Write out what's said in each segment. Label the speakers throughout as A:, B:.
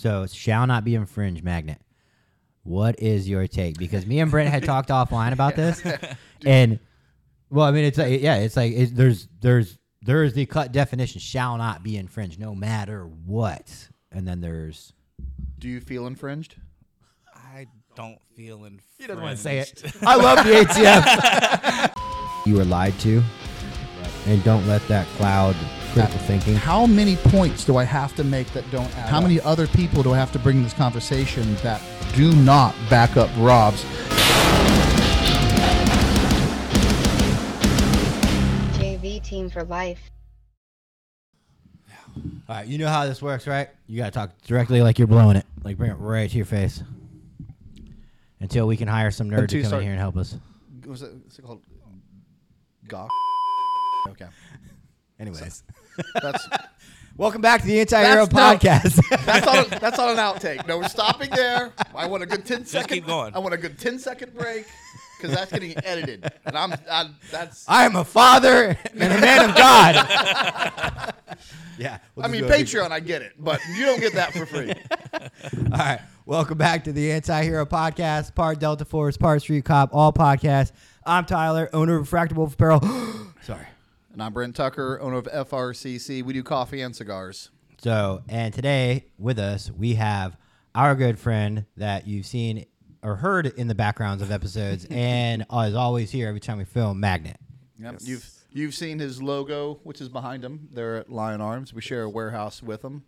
A: So shall not be infringed magnet. What is your take? Because me and Brent had talked offline about this, and well, I mean, it's like yeah, it's like it, there's there's there's the cut definition shall not be infringed no matter what, and then there's
B: Do you feel infringed?
C: I don't feel infringed.
A: he doesn't want to say it. I love the ATF. you were lied to, and don't let that cloud critical thinking.
D: How many points do I have to make that don't add How
B: up?
D: many other people do I have to bring in this conversation that do not back up Rob's?
E: JV team for life.
A: All right, you know how this works, right? You gotta talk directly like you're blowing it, like bring it right to your face. Until we can hire some nerd
B: Until
A: to
B: you
A: come
B: start-
A: in here and help us.
B: Was it, what's it called? Gawk. Okay.
A: Anyways,
B: That's
A: welcome back to the Anti-Hero
B: That's- no.
A: Podcast.
B: that's on that's on an outtake. No, we're stopping there. I want a good 10 second.
C: keep going.
B: I want a good 10 second break because that's getting edited, and I'm I, that's.
A: I am a father and a man of God. yeah. we'll
B: I
A: just
B: mean,
A: go ahead.
B: Patreon, I get it, but you don't get that for free.
A: All right. Welcome back to the Anti-Hero Podcast, part Delta Force, part Street Cop, all podcasts. I'm Tyler, owner of Fractal Wolf Apparel. Sorry.
B: And I'm Brent Tucker, owner of FRCC. We do coffee and cigars.
A: So, and today with us, we have our good friend that you've seen or heard in the backgrounds of episodes and is always here every time we film Magnet.
B: Yep. You've you've seen his logo, which is behind him. There at Lion Arms. We share a warehouse with him.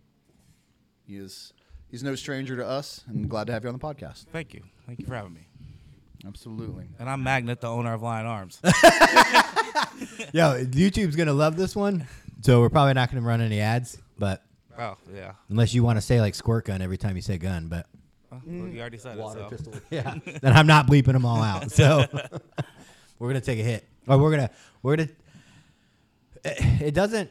B: He is he's no stranger to us, and glad to have you on the podcast.
C: Thank you. Thank you for having me.
B: Absolutely.
C: And I'm Magnet, the owner of Lion Arms.
A: Yo, YouTube's going to love this one. So we're probably not going to run any ads, but
C: oh, yeah.
A: unless you want to say like squirt gun every time you say gun, but
C: Well, you already said it. So.
A: yeah, then I'm not bleeping them all out. So we're gonna take a hit, or we're gonna we're gonna. It, it doesn't.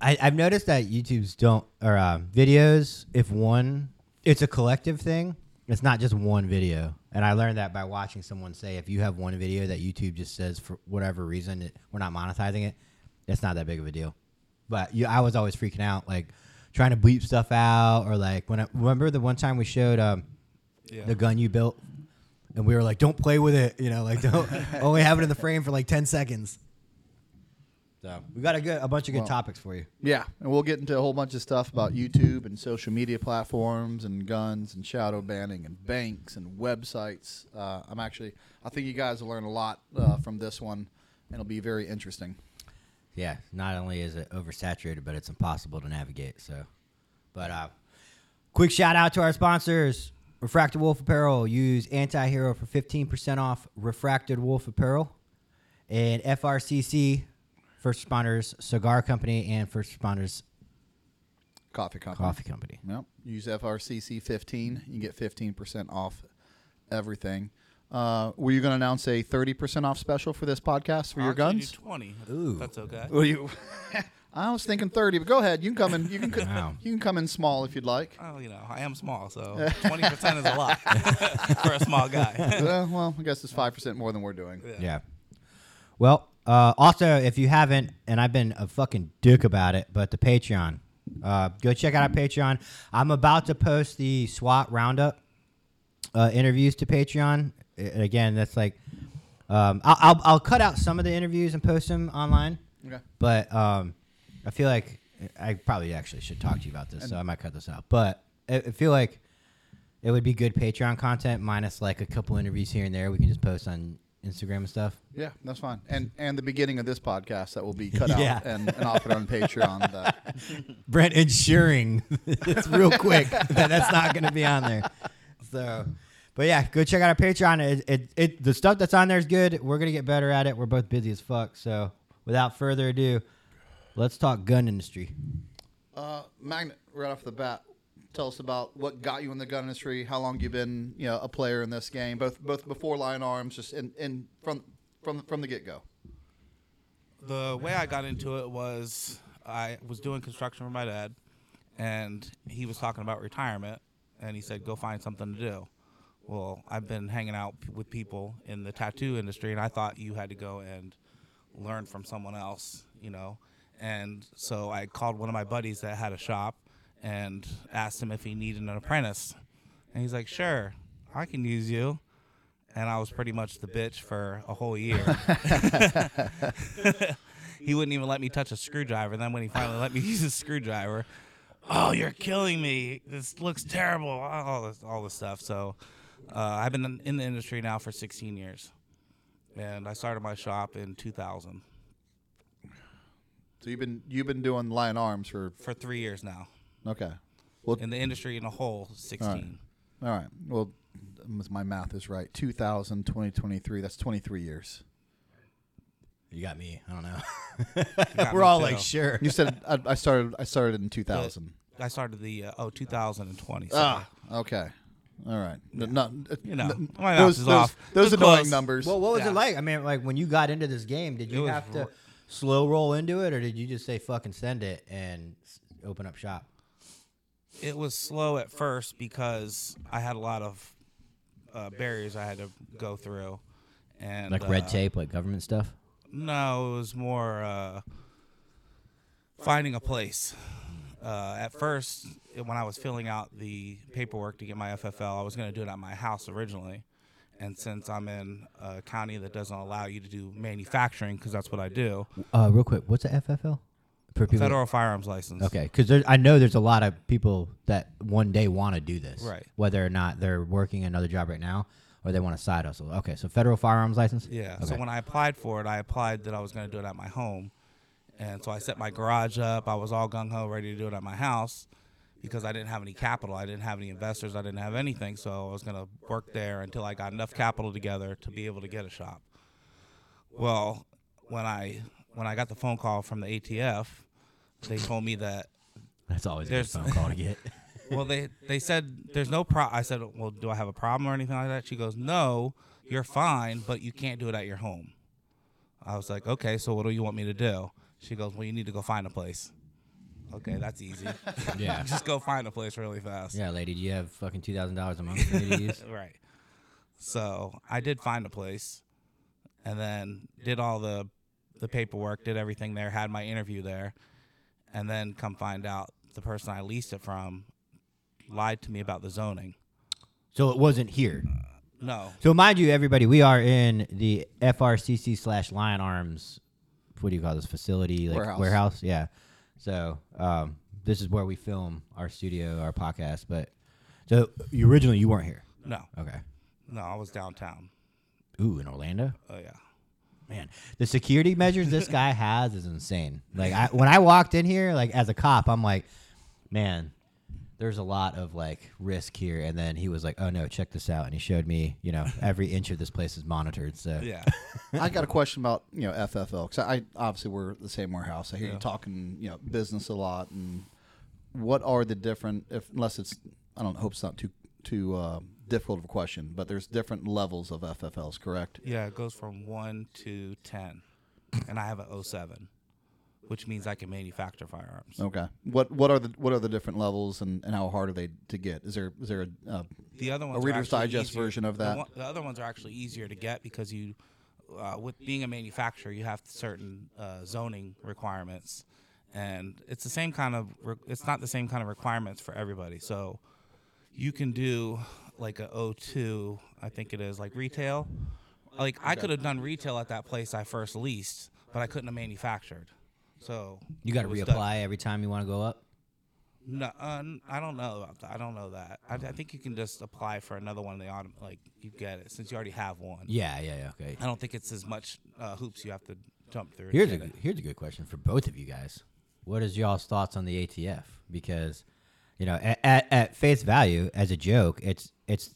A: I, I've noticed that YouTube's don't or uh, videos. If one, it's a collective thing. It's not just one video, and I learned that by watching someone say if you have one video that YouTube just says for whatever reason it, we're not monetizing it, it's not that big of a deal. But you, I was always freaking out, like trying to bleep stuff out, or like when I remember the one time we showed um,
C: Yeah.
A: the gun you built, and we were like, "Don't play with it," you know, like don't only have it in the frame for like ten seconds. So we got a good, a bunch of good
B: Well-
A: topics for you.
B: Yeah, and we'll get into a whole bunch of stuff about YouTube and social media platforms and guns and shadow banning and banks and websites. Uh, I'm actually, I think you guys will learn a lot uh, from this one, and it'll be very interesting.
A: Yeah, not only is it oversaturated, but it's impossible to navigate. So, but uh, quick shout out to our sponsors: Refracted Wolf Apparel. Use Anti-Hero for fifteen percent off Refracted Wolf Apparel, and FRCC, First Responders Cigar Company, and First Responders
B: Coffee company.
A: Coffee Company.
B: Yep. Use FRCC 15. You get 15% off everything. Uh, were you going to announce a 30% off special for this podcast for your
C: I'll actually
B: guns?
C: do 20.
A: Ooh.
C: That's okay.
B: Well, you. I was thinking 30, but go ahead. You can come in. You can. co-
A: Wow.
B: You can come in small if you'd like.
C: Oh, you know, I am small, so 20% is a lot for a small guy.
B: Uh, well, I guess it's five percent more than we're doing.
A: Yeah. Well, uh, also, if you haven't, and I've been a fucking dick about it, but the Patreon, uh, go check out our Patreon. I'm about to post the SWAT roundup uh, interviews to Patreon. A- again, that's like, um, I'll, I'll, I'll cut out some of the interviews and post them online,
B: Okay.
A: but um, I feel like I probably actually should talk to you about this, so I might cut this out. But I, I feel like it would be good Patreon content minus like a couple interviews here and there. We can just post on Instagram and stuff.
B: Yeah, that's fine. And and the beginning of this podcast that will be cut
A: Yeah.
B: out and, and offered on Patreon. That
A: Brent ensuring it's real quick that that's not going to be on there. So, but yeah, go check out our Patreon. It, it, it the stuff that's on there is good. We're gonna get better at it. We're both busy as fuck. So, without further ado, let's talk gun industry.
B: uh, Magnet, right off the bat, tell us about what got you in the gun industry. How long you've been, you know, a player in this game, both both before Lion Arms, just in, in from from from the get go.
C: the way I got into it was I was doing construction for my dad, and he was talking about retirement, and he said, "Go find something to do." Well, I've been hanging out with people in the tattoo industry, and I thought you had to go and learn from someone else, you know. And so I called one of my buddies that had a shop, and asked him if he needed an apprentice. And he's like, "Sure, I can use you." And I was pretty much the bitch for a whole year. he wouldn't even let me touch a screwdriver. Then when he finally let me use a screwdriver, oh, you're killing me. This looks terrible. All this, all this stuff. So uh, I've been in the industry now for 16 years, and I started my shop in 2000
B: So you've been you've been doing Lion Arms for
C: for three years now.
B: Okay. Well,
C: In the industry in a whole, 16.
B: all right. Well, my math is right. 2000, 2023. That's 23 years.
A: You got me. I don't know. We're all
C: too.
A: like, sure.
B: You said I, I started. I started in 2000.
C: I started the uh, oh 2020. So
B: Ah, okay. All right. N- not-
C: You know,
B: n-
C: my math
B: those,
C: is
B: those,
C: off.
B: those
C: But
B: annoying
C: close.
B: numbers.
A: Well, what was
C: Yeah.
A: it like? I mean, like when you got into this game, did you
C: was
A: have to
C: ro-
A: slow roll into it, or did you just say fucking send it and s- open up shop?
C: It was slow at first because I had a lot of uh, barriers I had to go through, and
A: Like red
C: uh,
A: tape, like government stuff.
C: No, it was more uh, finding a place. Uh, at first, when I was filling out the paperwork to get my FFL, I was going to do it at my house originally. And since I'm in a county that doesn't allow you to do manufacturing, because that's what I do,
A: Uh, real quick, what's a FFL? For people.
C: federal firearms license.
A: Okay, because I know there's a lot of people that one day want to do this,
C: Right.
A: Whether or not they're working another job right now or they want a side hustle. Okay, so federal firearms license.
C: Yeah.
A: Okay.
C: So when I applied for it, I applied that I was going to do it at my home, and so I set my garage up. I was all gung ho, ready to do it at my house, because I didn't have any capital. I didn't have any investors. I didn't have anything. So I was going to work there until I got enough capital together to be able to get a shop. Well, when I when I got the phone call from the ATF, they told me that
A: That's always a good phone call to get.
C: well, they they said there's no pro. I said, well, do I have a problem or anything like that? She goes, no, you're fine, but you can't do it at your home. I was like, okay, so what do you want me to do? She goes, well, you need to go find a place. Okay, that's easy.
A: yeah.
C: Just go find a place really fast.
A: Yeah, lady, do you have fucking two thousand dollars a month for me to use?
C: Right. So I did find a place, and then did all the the paperwork, did everything there, had my interview there, and then come find out the person I leased it from lied to me about the zoning.
A: So it wasn't here.
C: No,
A: So mind you, everybody, we are in the FRCC slash Lion Arms. What do you call this facility? Like
B: Warehouse.
A: Yeah. So um, this is where we film our studio, our podcast. But so you, originally you weren't here.
C: no,
A: Okay.
C: no. I was downtown.
A: Ooh, in Orlando.
C: Oh yeah.
A: Man, the security measures this guy has is insane. Like I, when I walked in here, like as a cop, I'm like, man, there's a lot of like risk here. And then he was like, oh no, check this out, and he showed me, you know, every inch of this place is monitored. So
C: Yeah.
B: I got a question about you know FFL because I obviously we're the same warehouse. I hear
C: Yeah.
B: you talking you know business a lot, and what are the different? If unless it's I don't hope it's not too too uh, difficult of a question, but there's different levels of FFLs, correct?
C: Yeah. It goes from one to ten, and I have an 07, which means I can manufacture firearms.
B: Okay. What what are the what are the different levels and, and how hard are they to get? Is there is there a uh,
C: The other
B: a
C: ones are
B: Reader's Digest
C: easier-
B: version of
C: the
B: that?
C: one- The, other ones are actually easier to get because you, uh, with being a manufacturer, you have certain uh, zoning requirements, and it's the same kind of. Re- it's not the same kind of requirements for everybody. So, you can do like a O2, I think it is, like retail. Like I could have done retail at that place I first leased, but I couldn't have manufactured. So
A: you got to
C: was done-
A: reapply every time you want to go up.
C: no, uh, I don't know about that. I don't know that. I, I think you can just apply for another one. They autom- like you get it since you already have one.
A: Yeah, yeah, yeah. Okay.
C: I don't think it's as much uh, hoops you have to jump through.
A: Here's a
C: it.
A: here's a good question for both of you guys. What is y'all's thoughts on the ATF? Because you know, at, at, at face value, as a joke, it's it's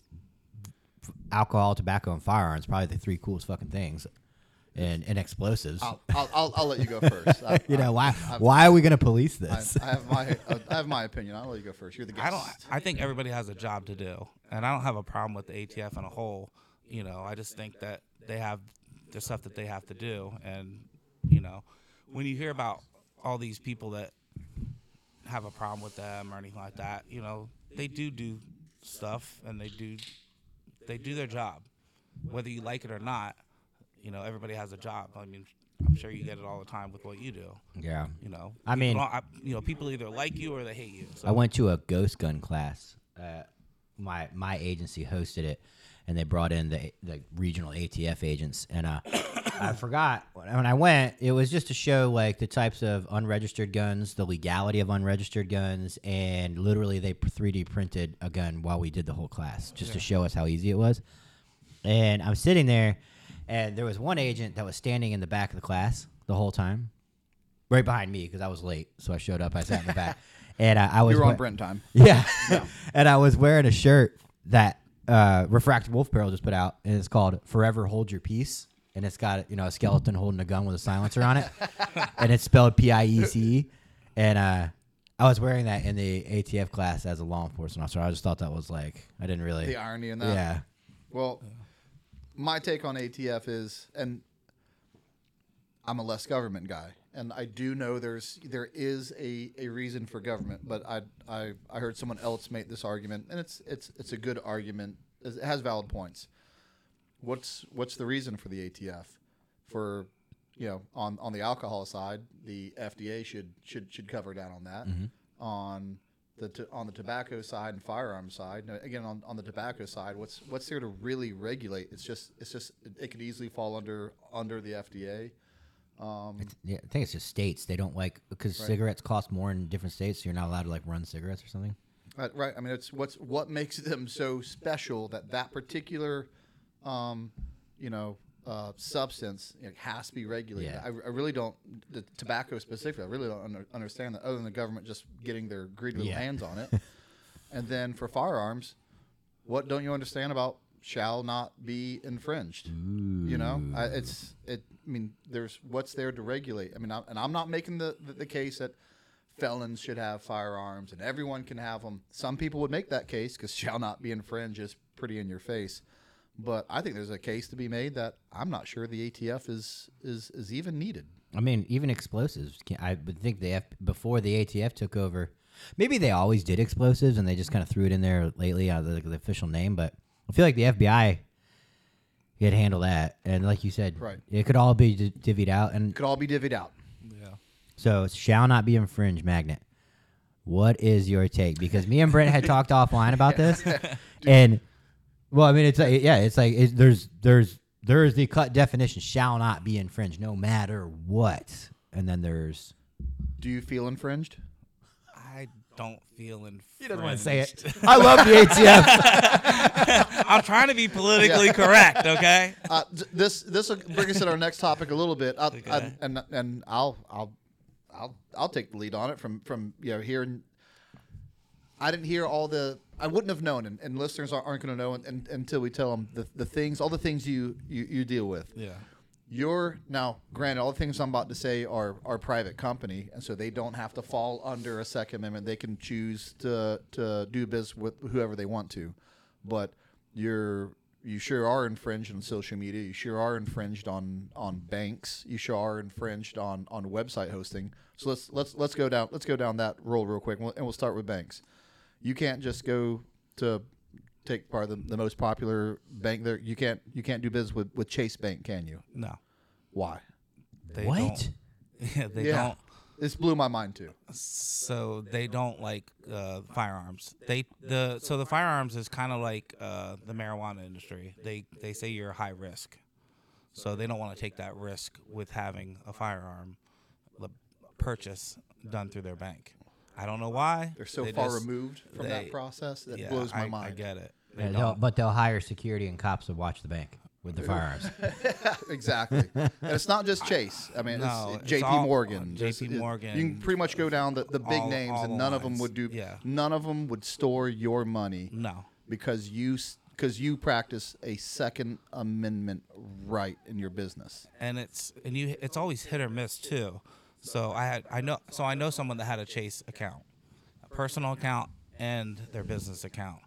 A: alcohol, tobacco, and firearms probably the three coolest fucking things, and and explosives.
B: I'll, I'll, I'll, I'll let you go first. I,
A: you know why
B: I've-
A: why are we gonna police this?
B: I have my uh, I have my opinion. I'll let you go first. You're the guest.
C: I don't. I think everybody has a job to do, and I don't have a problem with the ATF in a whole. You know, I just think that they have the stuff that they have to do, and you know, when you hear about all these people that have a problem with them or anything like that, you know, they do do stuff, and they do they do their job, whether you like it or not. You know, everybody has a job. I mean, I'm sure you get it all the time with what you do.
A: Yeah.
C: You know,
A: I mean-
C: I, you know, people either like you or they hate you. So
A: I went to a ghost gun class. Uh, my my agency hosted it, and they brought in the the regional ATF agents. And uh, I forgot when I went, it was just to show like the types of unregistered guns, the legality of unregistered guns, and literally they 3D printed a gun while we did the whole class, just to show us how easy it was. And I'm sitting there, and there was one agent that was standing in the back of the class the whole time, right behind me because I was late. So I showed up. I sat in the back, and uh, I was
B: You were on Brent time.
A: yeah. and I was wearing a shirt that uh, Refracted Wolf Apparel just put out, and it's called "Forever Hold Your Peace," and it's got you know a skeleton holding a gun with a silencer on it, and it's spelled P I E C E. And uh, I was wearing that in the ATF class as a law enforcement officer. I just thought that was like I didn't really.
B: The irony in that.
A: Yeah.
B: Well, my take on ATF is, and I'm a less government guy, and I do know there's there is a, a reason for government, but I, I I heard someone else make this argument, and it's it's it's a good argument. It has valid points. What's what's the reason for the ATF? For you know, on, on the alcohol side, the FDA should should should cover down on that. On the t- on the tobacco side and firearm side, now, again on, on the tobacco side, what's what's there to really regulate? It's just it's just it, could easily fall under under the FDA. Um,
A: Yeah, I think it's just states. They don't like because cigarettes cost more in different states, so you're not allowed to like run cigarettes or something.
B: Right, right. I mean, it's what's what makes them so special that that particular, um, you know, uh, substance you know, has to be regulated.
A: Yeah.
B: I, I really don't the tobacco specifically. I really don't under, understand that, other than the government just getting their greedy little
A: Yeah.
B: hands on it. and then for firearms, what don't you understand about shall not be infringed? You know, I, it's it. I mean, there's what's there to regulate. I mean, I, and I'm not making the, the the case that felons should have firearms and everyone can have them. Some people would make that case because shall not be infringed is pretty in your face. But I think there's a case to be made that I'm not sure the ATF is is is even needed.
A: I mean, even explosives. I would think the F before the ATF took over. Maybe they always did explosives, and they just kind of threw it in there lately out of the, the official name. But I feel like the FBI could handle that, and like you said,
B: Right.
A: it could all be d- divvied out. And
B: Could all be divvied out.
C: yeah.
A: so, it shall not be infringed. Magnet. What is your take? Because me and Brent had talked offline about this, and well, I mean, it's like yeah, it's like it, there's there's there is the cut definition shall not be infringed no matter what, and then there's
B: Do you feel infringed?
C: I don't feel infringed.
A: He doesn't want to say it. I love the ATF.
C: I'm trying to be politically correct, okay?
B: Uh, this this will bring us to our next topic a little bit, I'll,
C: Okay.
B: I- and and I'll I'll I'll I'll take the lead on it from from you know hearing. I didn't hear all the. I wouldn't have known, and, and listeners aren't, going to know un, un- until we tell them the, the things, all the things you, you you deal with.
C: Yeah.
B: You're now, granted, all the things I'm about to say are are private company, and so they don't have to fall under a Second Amendment. They can choose to to do business with whoever they want to, but you're you sure are infringed on social media. You sure are infringed on on banks. You sure are infringed on on website hosting. So let's let's let's go down let's go down that roll real quick, and we'll, and we'll start with banks. You can't just go to take part of the, the most popular bank there. You can't you can't do business with, with Chase Bank, can you?
C: No.
B: Why?
C: They
A: What?
C: Don't, yeah, they
B: yeah,
C: don't.
B: this blew my mind too.
C: So they don't like uh, firearms. They the so the firearms is kind of like uh, the marijuana industry. They they say you're high risk, so they don't want to take that risk with having a firearm the purchase done through their bank. I don't know why.
B: They're so
C: They
B: far
C: just-
B: removed from
C: they-
B: that process that
C: yeah,
B: blows my
C: I,
B: mind.
C: I get it. They
A: Yeah, they'll, but they'll hire security and cops to watch the bank with the firearms.
B: exactly. and it's not just Chase. I mean,
C: No,
B: it's
C: it's
B: J.P.
C: all-
B: Morgan.
C: J.P.
B: It-
C: Morgan,
B: You can pretty much go down the, the big
C: all-
B: names,
C: all
B: and
C: the
B: none of them would do.
C: Yeah.
B: None of them would store your money
C: no.
B: because you because you practice a Second Amendment right in your business.
C: and it's and you it's always hit or miss too. So I had I know so I know someone that had a Chase account, a personal account and their business account,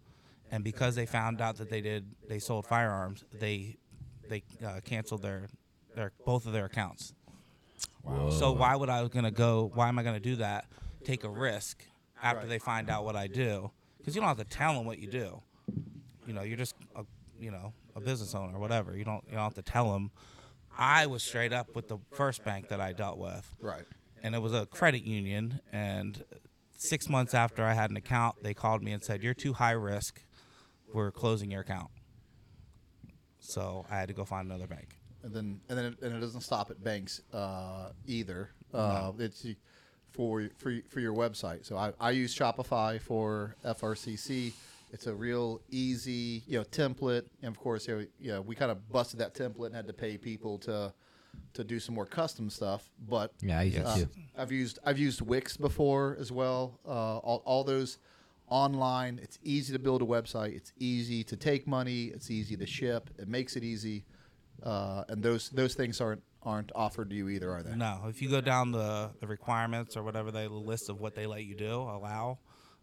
C: and because they found out that they did they sold firearms, they they uh, canceled their their both of their accounts. Wow. So why would I gonna go? Why am I gonna do that? Take a risk after they find out what I do? Because you don't have to tell them what you do you know, you're just a, you know, a business owner or whatever. You don't you don't have to tell them I was straight up with the first bank that I dealt with,
B: Right.
C: and it was a credit union. And six months after I had an account, they called me and said, "You're too high risk. We're closing your account." So I had to go find another bank.
B: and then and then it, and it doesn't stop at banks uh, either. Uh, It's for for for your website. So I, I use Shopify for FRCC. It's a real easy you know template, and of course you know, you know, we kind of busted that template and had to pay people to to do some more custom stuff. But
A: Yeah, I use
B: uh,
A: too.
B: I've used I've used Wix before as well. Uh, all, all those online. It's easy to build a website. It's easy to take money. It's easy to ship. It makes it easy. Uh, and those those things aren't aren't offered to you either, are they?
C: No, if you go down the, the requirements or whatever they list of what they let you do, allow,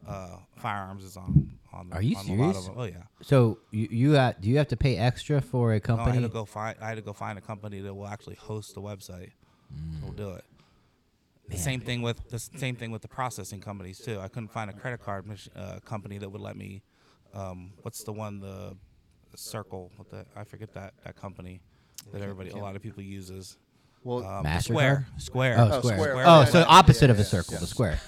C: uh, firearms is on on.
A: Are you
C: on A lot of
A: serious?
C: Oh yeah.
A: So you you uh, do you have to pay extra for a
C: No, I had to go find. I had to go find a company that will actually host the website. We'll do it. The same thing with the same thing with the processing companies too. I couldn't find a credit card uh, company that would let me. Um, what's the one the, the Circle? What the I forget that that company that everybody a lot of people uses.
B: Well,
C: Um,
A: MasterCard?
C: Square. Square.
A: Oh,
B: Oh,
A: square.
B: square,
A: Oh, so opposite
B: Yeah,
A: of a circle,
B: yeah.
A: the square.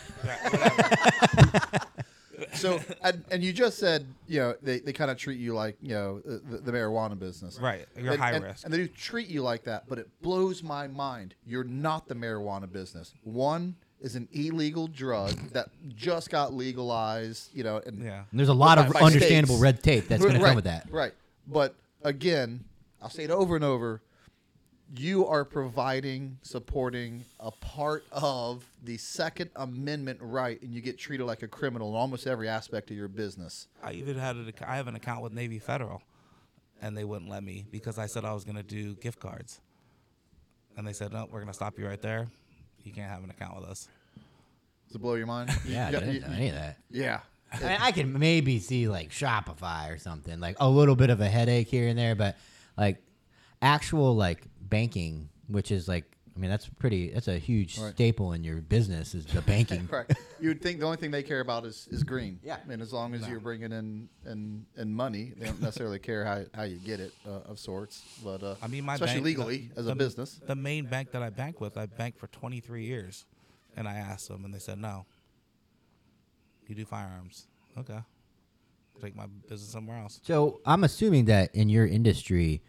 B: So and, and you just said you know they, they kind of treat you like you know the, the marijuana business.
C: Right, you're
B: and,
C: high
B: and-
C: risk.
B: and they do treat you like that. But it blows my mind. You're not the marijuana business. One is an illegal drug that just got legalized. You know, and
C: Yeah.
A: And there's a lot of
B: by- by
A: understandable
B: states.
A: red tape that's going to come with that.
B: Right. But again, I'll say it over and over. You are providing, supporting a part of the Second Amendment right, and you get treated like a criminal in almost every aspect of your business.
C: I even had an, I have an account with Navy Federal, and they wouldn't let me because I said I was going to do gift cards, and they said no, we're going to stop you right there. You can't have an account with us.
B: Does it blow your mind? You-
A: Yeah, I didn't
B: you-
A: know any of that.
B: yeah.
A: I, mean, I can maybe see like Shopify or something, like a little bit of a headache here and there, but like actual like banking, which is like, I mean, that's pretty, that's a huge
B: Right.
A: staple in your business is the banking.
B: Right. You would think the only thing they care about is, is green.
A: Yeah.
B: I mean, as long as you're bringing in, in, in money, they don't necessarily care how, how you get it uh, of sorts. But uh,
C: I mean, my
B: especially
C: bank,
B: legally
C: the-
B: as
C: the-
B: a business.
C: The main bank that I bank with, I banked for 23 years, and I asked them, and they said no. You do firearms, okay? Take my business somewhere else.
A: So I'm assuming that in your industry,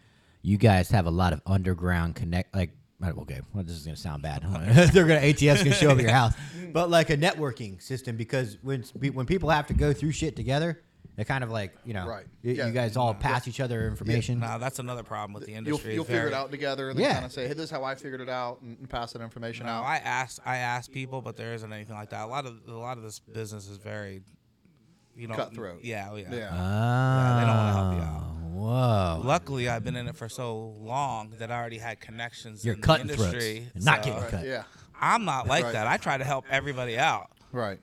A: you guys have a lot of underground connect. Like, okay, well, this is gonna sound bad. They're gonna ATF's gonna show up at your house, but like a networking system because when when people have to go through shit together, they kind of like you know,
B: Right.
A: y-
B: Yeah.
A: you guys all pass each other information.
C: No, that's another problem with the
B: You'll,
C: industry.
B: you'll figure it out together and then
A: Yeah.
B: kind of say, hey, this is how I figured it out and, and pass that information
C: No,
B: out.
C: I asked I asked people, but there isn't anything like that. A lot of a lot of this business is very, you know,
B: Cutthroat.
C: Yeah, oh, yeah.
B: Yeah.
A: Oh,
C: they don't wanna help you out.
A: Whoa.
C: Luckily, I've been in it for so long that I already had connections
A: You're
C: in
A: cutting
C: the
A: throats
C: industry.
A: and not
C: so
A: getting cut.
B: yeah.
C: I'm not like
B: Right.
C: that. I try to help everybody out.
B: Right.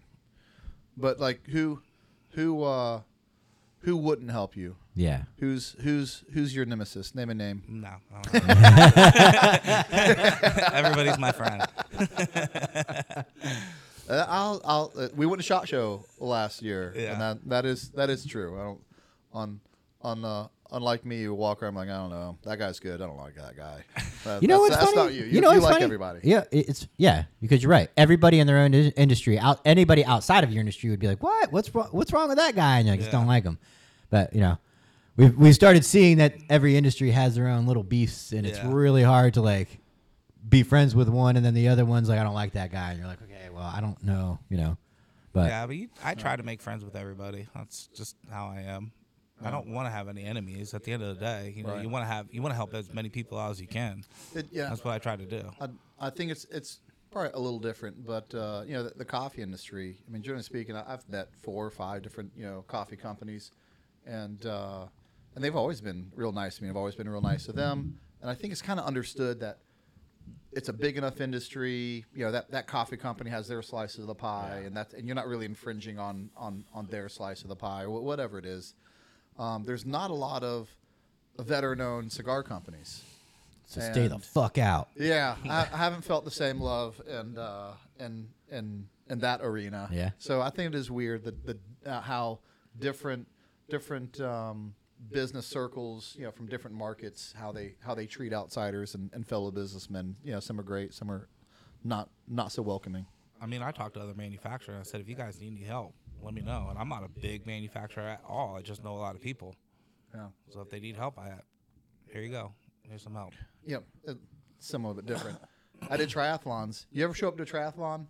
B: But like who who uh who wouldn't help you?
A: Yeah.
B: Who's who's who's your nemesis? Name a name.
C: No, I don't know. everybody's my friend.
B: Uh, I'll I'll uh, we went to SHOT Show last year,
C: Yeah.
B: and that that is that is true. I don't on on uh, unlike me, you walk around like I don't know that guy's good. I don't like that guy. That-
A: You know
B: that's,
A: what's
B: that's
A: funny?
B: not you. You,
A: know
B: you
A: what's
B: like
A: funny?
B: everybody.
A: Yeah, it's yeah because you're right. Everybody in their own i- industry, out anybody outside of your industry would be like, "What? What's wrong? What's wrong with that guy?" And you just
C: Yeah.
A: don't like him. But you know, we we started seeing that every industry has their own little beefs, and it's
C: Yeah.
A: really hard to like be friends with one, and then the other one's like, "I don't like that guy," and you're like, "Okay, well, I don't know," you know. But
C: yeah, but you, I try to make friends with everybody. That's just how I am. I don't want to have any enemies. At the end of the day, you know,
B: Right.
C: you want to have you want to help as many people out as you can.
B: It- yeah.
C: That's what I try to do.
B: I, I think it's it's probably a little different, but uh, you know the, the coffee industry. I mean, generally speaking, I've met four or five different you know coffee companies, and uh, and they've always been real nice to me. I've always been real nice to them, and I think it's kind of understood that it's a big enough industry. You know that, that coffee company has their slice of the pie, and that's and you're not really infringing on on on their slice of the pie or whatever it is. Um, there's not a lot of veteran-owned cigar companies.
A: so stay the fuck out.
B: Yeah, I, I haven't felt the same love and uh, in in in that arena.
A: Yeah.
B: So I think it is weird that the uh, how different different um, business circles, you know, from different markets, how they how they treat outsiders and, and fellow businessmen. You know, some are great, some are not not so welcoming.
C: I mean, I talked to other manufacturers. I said, if you guys need any help, let me know. And I'm not a big manufacturer at all. I just know a lot of people.
B: Yeah.
C: So if they need help, I here you go. Here's some help.
B: Yep, uh, similar but different. I did triathlons. You ever show up to a triathlon?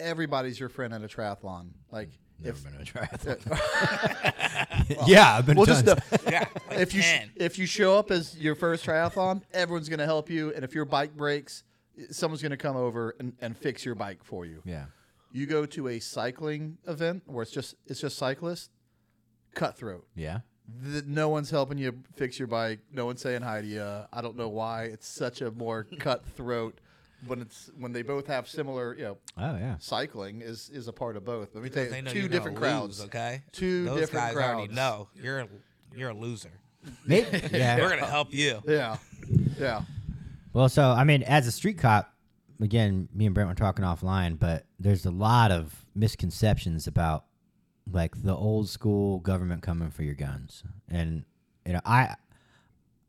B: Everybody's your friend at a triathlon. Like
A: Never
B: if
A: been to a triathlon. yeah, I've been.
B: well,
A: to
B: just the,
C: Yeah. like
B: if you sh- if you show up as your first triathlon, everyone's gonna help you, and if your bike breaks, someone's gonna come over and, and fix your bike for you.
A: yeah.
B: You go to a cycling event where it's just it's just cyclists, cutthroat.
A: Yeah.
B: Th- no one's helping you fix your bike. No one's saying hi to you. I don't know why. It's such a more cutthroat when it's when they both have similar. You know,
A: Oh yeah.
B: cycling is is a part of both. Let me tell you, two different crowds.
C: lose, okay?
B: Two
C: Those
B: different
C: guys already
B: crowds.
C: know you're a, you're a loser.
A: Maybe, yeah.
C: We're gonna help you.
B: Yeah, yeah.
A: Well, so I mean, as a street cop, again, me and Brent were talking offline, but there's a lot of misconceptions about like the old school government coming for your guns, and you know, I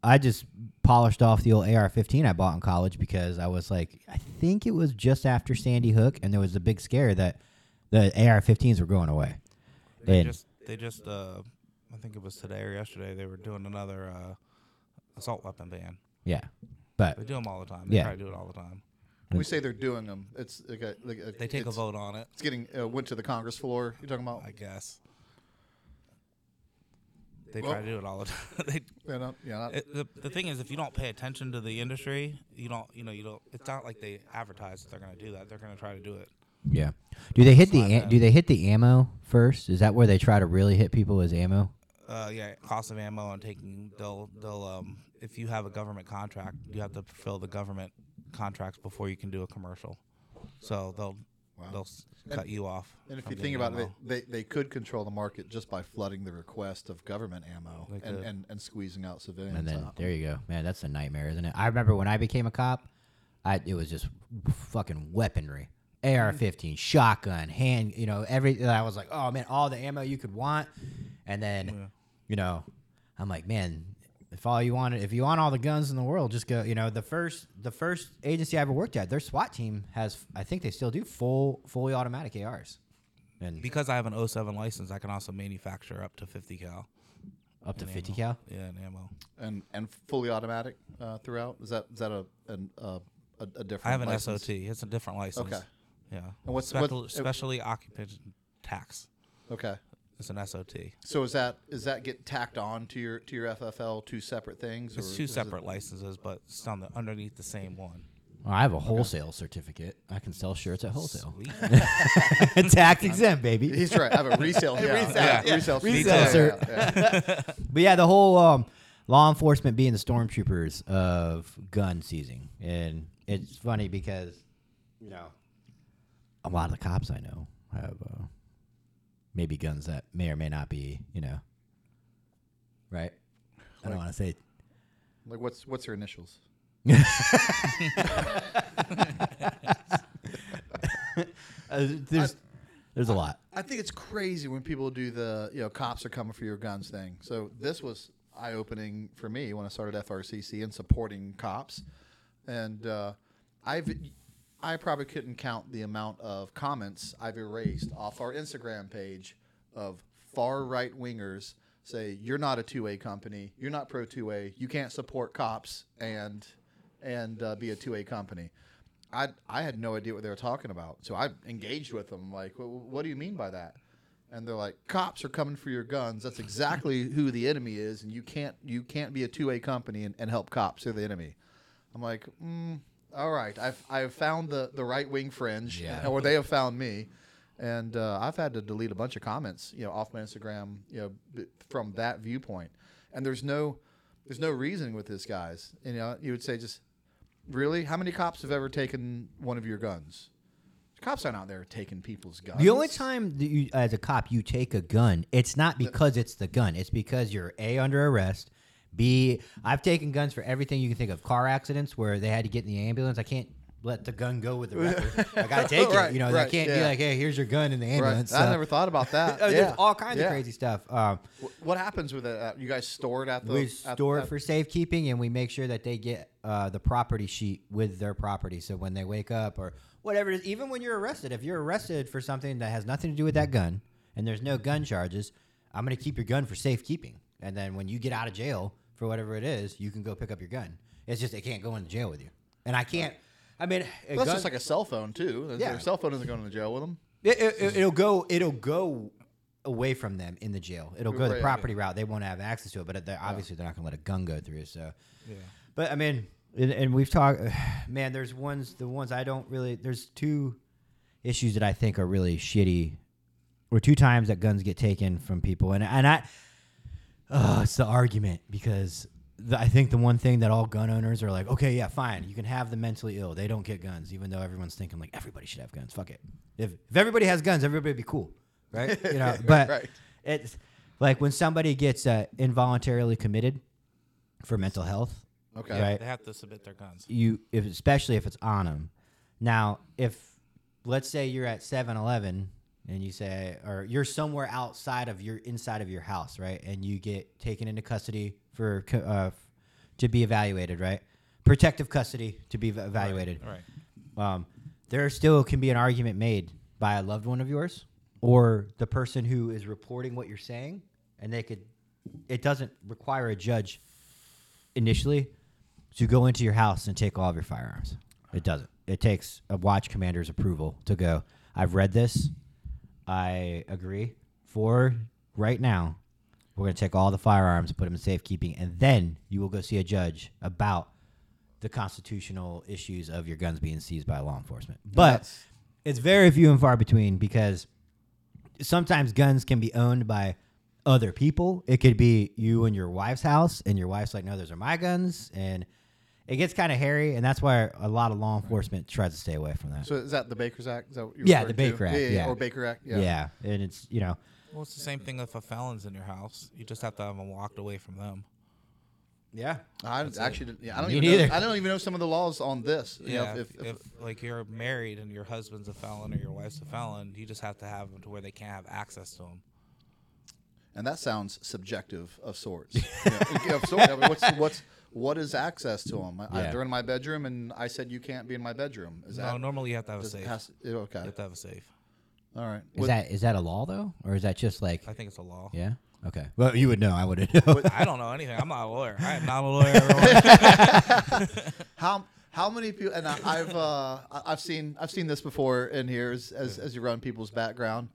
A: I just polished off the old AR-15 I bought in college because I was like, I think it was just after Sandy Hook, and there was a big scare that the AR-15s were going away.
C: They
A: And-
C: just they just uh, I think it was today or yesterday they were doing another uh, assault weapon ban.
A: Yeah, but
C: They do them all the time. They
A: Yeah.
C: try to do it all the time.
B: When we say they're doing them, it's like a, like a,
C: They take a
B: it's,
C: vote on it,
B: It's getting uh, went to the Congress floor. You're talking about?
C: I guess. They
B: Well-
C: try to do it all the time. they,
B: Yeah, no, yeah. Not,
C: it, the, the thing is, if you don't pay attention to the industry, you don't, you know, you don't. It's not like they advertise that they're going to do that. They're going to try to do it.
A: yeah. Do they hit the
C: Slap
A: am-
C: that.
A: do they hit the ammo first? Is that where they try to really hit people as ammo?
C: Uh, yeah, cost of ammo and taking they'll they'll um if you have a government contract, you have to fulfill the government contracts before you can do a commercial. So they'll they'll s cut you off.
B: and if
C: from
B: you think
C: getting
B: about it,
C: ammo.
B: they, they, they could control the market just by flooding the request of government ammo
C: They
B: and,
C: could.
B: and, and squeezing out civilians.
A: And then
B: out.
A: there you go, man. That's a nightmare, isn't it? I remember when I became a cop, I it was just fucking weaponry, AR-15, mm-hmm. shotgun, hand, you know, every. I was like, oh man, all the ammo you could want, and then, you know, I'm like, man, if all you wanted, if you want all the guns in the world, just go. You know, the first the first agency I ever worked at, their SWAT team has, I think they still do full fully automatic ARs, and
C: because I have an 07 license, I can also manufacture up to 50 cal.
A: up to 50
C: ammo.
A: cal.
C: Yeah, in ammo.
B: and and fully automatic uh, throughout. Is that is that a an, uh, a, a different?
C: I have an
B: license?
C: SOT. It's a different license.
B: Okay.
C: Yeah.
B: And what's-
C: Special,
B: what-
C: Special Occupational Tax?
B: Okay.
C: It's an SOT.
B: So is that is that get tacked on to your to your FFL two separate things?
C: It's
B: or
C: two
B: is it-
C: separate licenses, but it's on the underneath the same one.
A: Well, I have a wholesale certificate. I can sell shirts at wholesale.
C: Sweet.
A: Tax exempt, baby.
B: He's right. I have a resale. yeah,
A: Resale,
B: yeah,
A: yeah.
B: resale.
A: Resale,
B: yeah, yeah, yeah.
A: But yeah, the whole um, law enforcement being the stormtroopers of gun seizing, and it's funny because you know a lot of the cops I know have uh, maybe guns that may or may not be, you know, right. I don't want to say.
B: Like what's what's your initials?
A: Uh, there's there's a lot.
B: I think it's crazy when people do the you know cops are coming for your guns thing. So this was eye opening for me when I started FRCC and supporting cops, and uh, I've I probably couldn't count the amount of comments I've erased off our Instagram page of far right wingers say you're not a two A company, you're not pro two A, you can't support cops and and uh, be a two A company. I I had no idea what they were talking about, so I engaged with them. Like, what, do you mean by that? And they're like, cops are coming for your guns. That's exactly who the enemy is, and you can't you can't be a two A company and, and help cops. They're the enemy. I'm like, mm, all right. I've I've found the the right wing fringe,
A: Yeah.
B: or they have found me, and uh, I've had to delete a bunch of comments, you know, off my Instagram, you know, b- from that viewpoint. And there's no there's no reasoning with this, guys. You know, you would say just really, how many cops have ever taken one of your guns? Cops aren't out there taking people's guns.
A: The only time that you, as a cop, you take a gun, it's not because it's the gun. It's because you're a under arrest. B, I've taken guns for everything you can think of. Car accidents where they had to get in the ambulance. I can't let the gun go with the record. I gotta take
B: Right,
A: it. You know, I
B: right,
A: can't be like, hey, here's your gun in the
B: Right.
A: ambulance.
B: I
A: So-
B: never thought about that. Yeah.
A: There's all kinds
B: Yeah.
A: of crazy stuff. Um,
B: What happens with it? Uh, You guys store it at the.
A: we store it
B: at-
A: for safekeeping, and we make sure that they get uh, the property sheet with their property. So when they wake up or whatever, it is, even when you're arrested, if you're arrested for something that has nothing to do with that gun, and there's no gun charges, I'm going to keep your gun for safekeeping. And then when you get out of jail for whatever it is, you can go pick up your gun. It's just they can't go into jail with you, and I can't. I mean, a
B: That's
A: gun-
B: just like a cell phone too.
A: Yeah.
B: Their cell phone isn't going to jail with them.
A: It, it, it'll go. It'll go away from them in the jail. It'll go the
B: Right.
A: property route. They won't have access to it, but they're, obviously they're not going to let a gun go through. So,
C: Yeah.
A: but I mean, and, and we've talked. Man, there's ones. The ones I don't really. There's two issues that I think are really shitty, or two times that guns get taken from people, and and I. Oh, it's the argument because the, I think the one thing that all gun owners are like, okay, yeah, fine, you can have the mentally ill. They don't get guns, even though everyone's thinking like everybody should have guns. Fuck it. If if everybody has guns, everybody would be cool, right? You know, but
B: Right.
A: it's like when somebody gets uh, involuntarily committed for mental health.
B: Okay.
A: Right.
C: They have to submit their guns.
A: You, if, especially if it's on them. Now, if let's say you're at 7-Eleven and you say, or you're somewhere outside of your inside of your house, right, and you get taken into custody for uh, to be evaluated, right? Protective custody to be ev- evaluated
C: Right.
A: um, there still can be an argument made by a loved one of yours or the person who is reporting what you're saying, and they could. It doesn't require a judge initially to go into your house and take all of your firearms. It doesn't. It takes a watch commander's approval to go. I've read this. I agree. For right now, we're going to take all the firearms, put them in safekeeping, and then you will go see a judge about the constitutional issues of your guns being seized by law enforcement. But
B: That's-
A: it's very few and far between because sometimes guns can be owned by other people. It could be you and your wife's house, and your wife's like, "No, those are my guns," and it gets kind of hairy, and that's why a lot of law enforcement tries to stay away from that.
B: So is that the Baker's Act? Is that what you're
A: Yeah, the
B: referring to?
A: Baker Act, yeah.
B: Or Baker Act.
A: yeah.
B: Yeah.
A: and it's you know,
C: Well, it's the same thing if a felon's in your house. You just have to have them walked away from them.
A: yeah,
B: I actually, didn't, yeah, I don't
A: Me
B: even know. I don't even know some of the laws on this. You know,
C: Yeah,
B: if,
C: if,
B: if,
C: like you're married and your husband's a felon or your wife's a felon, you just have to have them to where they can't have access to them.
B: and that sounds subjective of sorts. you know, yeah, of sorts. I mean, what's what's what is access to them? I,
A: Yeah.
B: they're in my bedroom, and I said you can't be in my bedroom. Is
C: No,
B: that
C: normally you have to have a
B: does it
C: safe.
B: has- okay?
C: You have to have a safe.
B: All right.
A: is
B: With-
A: that is that a law though, or is that just like
C: I think it's a law.
A: yeah? Okay, well you would know, I wouldn't know.
C: I don't know anything. I'm not a lawyer. I am not a lawyer. everyone.
B: How how many people? And I, I've uh, I- I've seen I've seen this before in here as as, as you run people's background.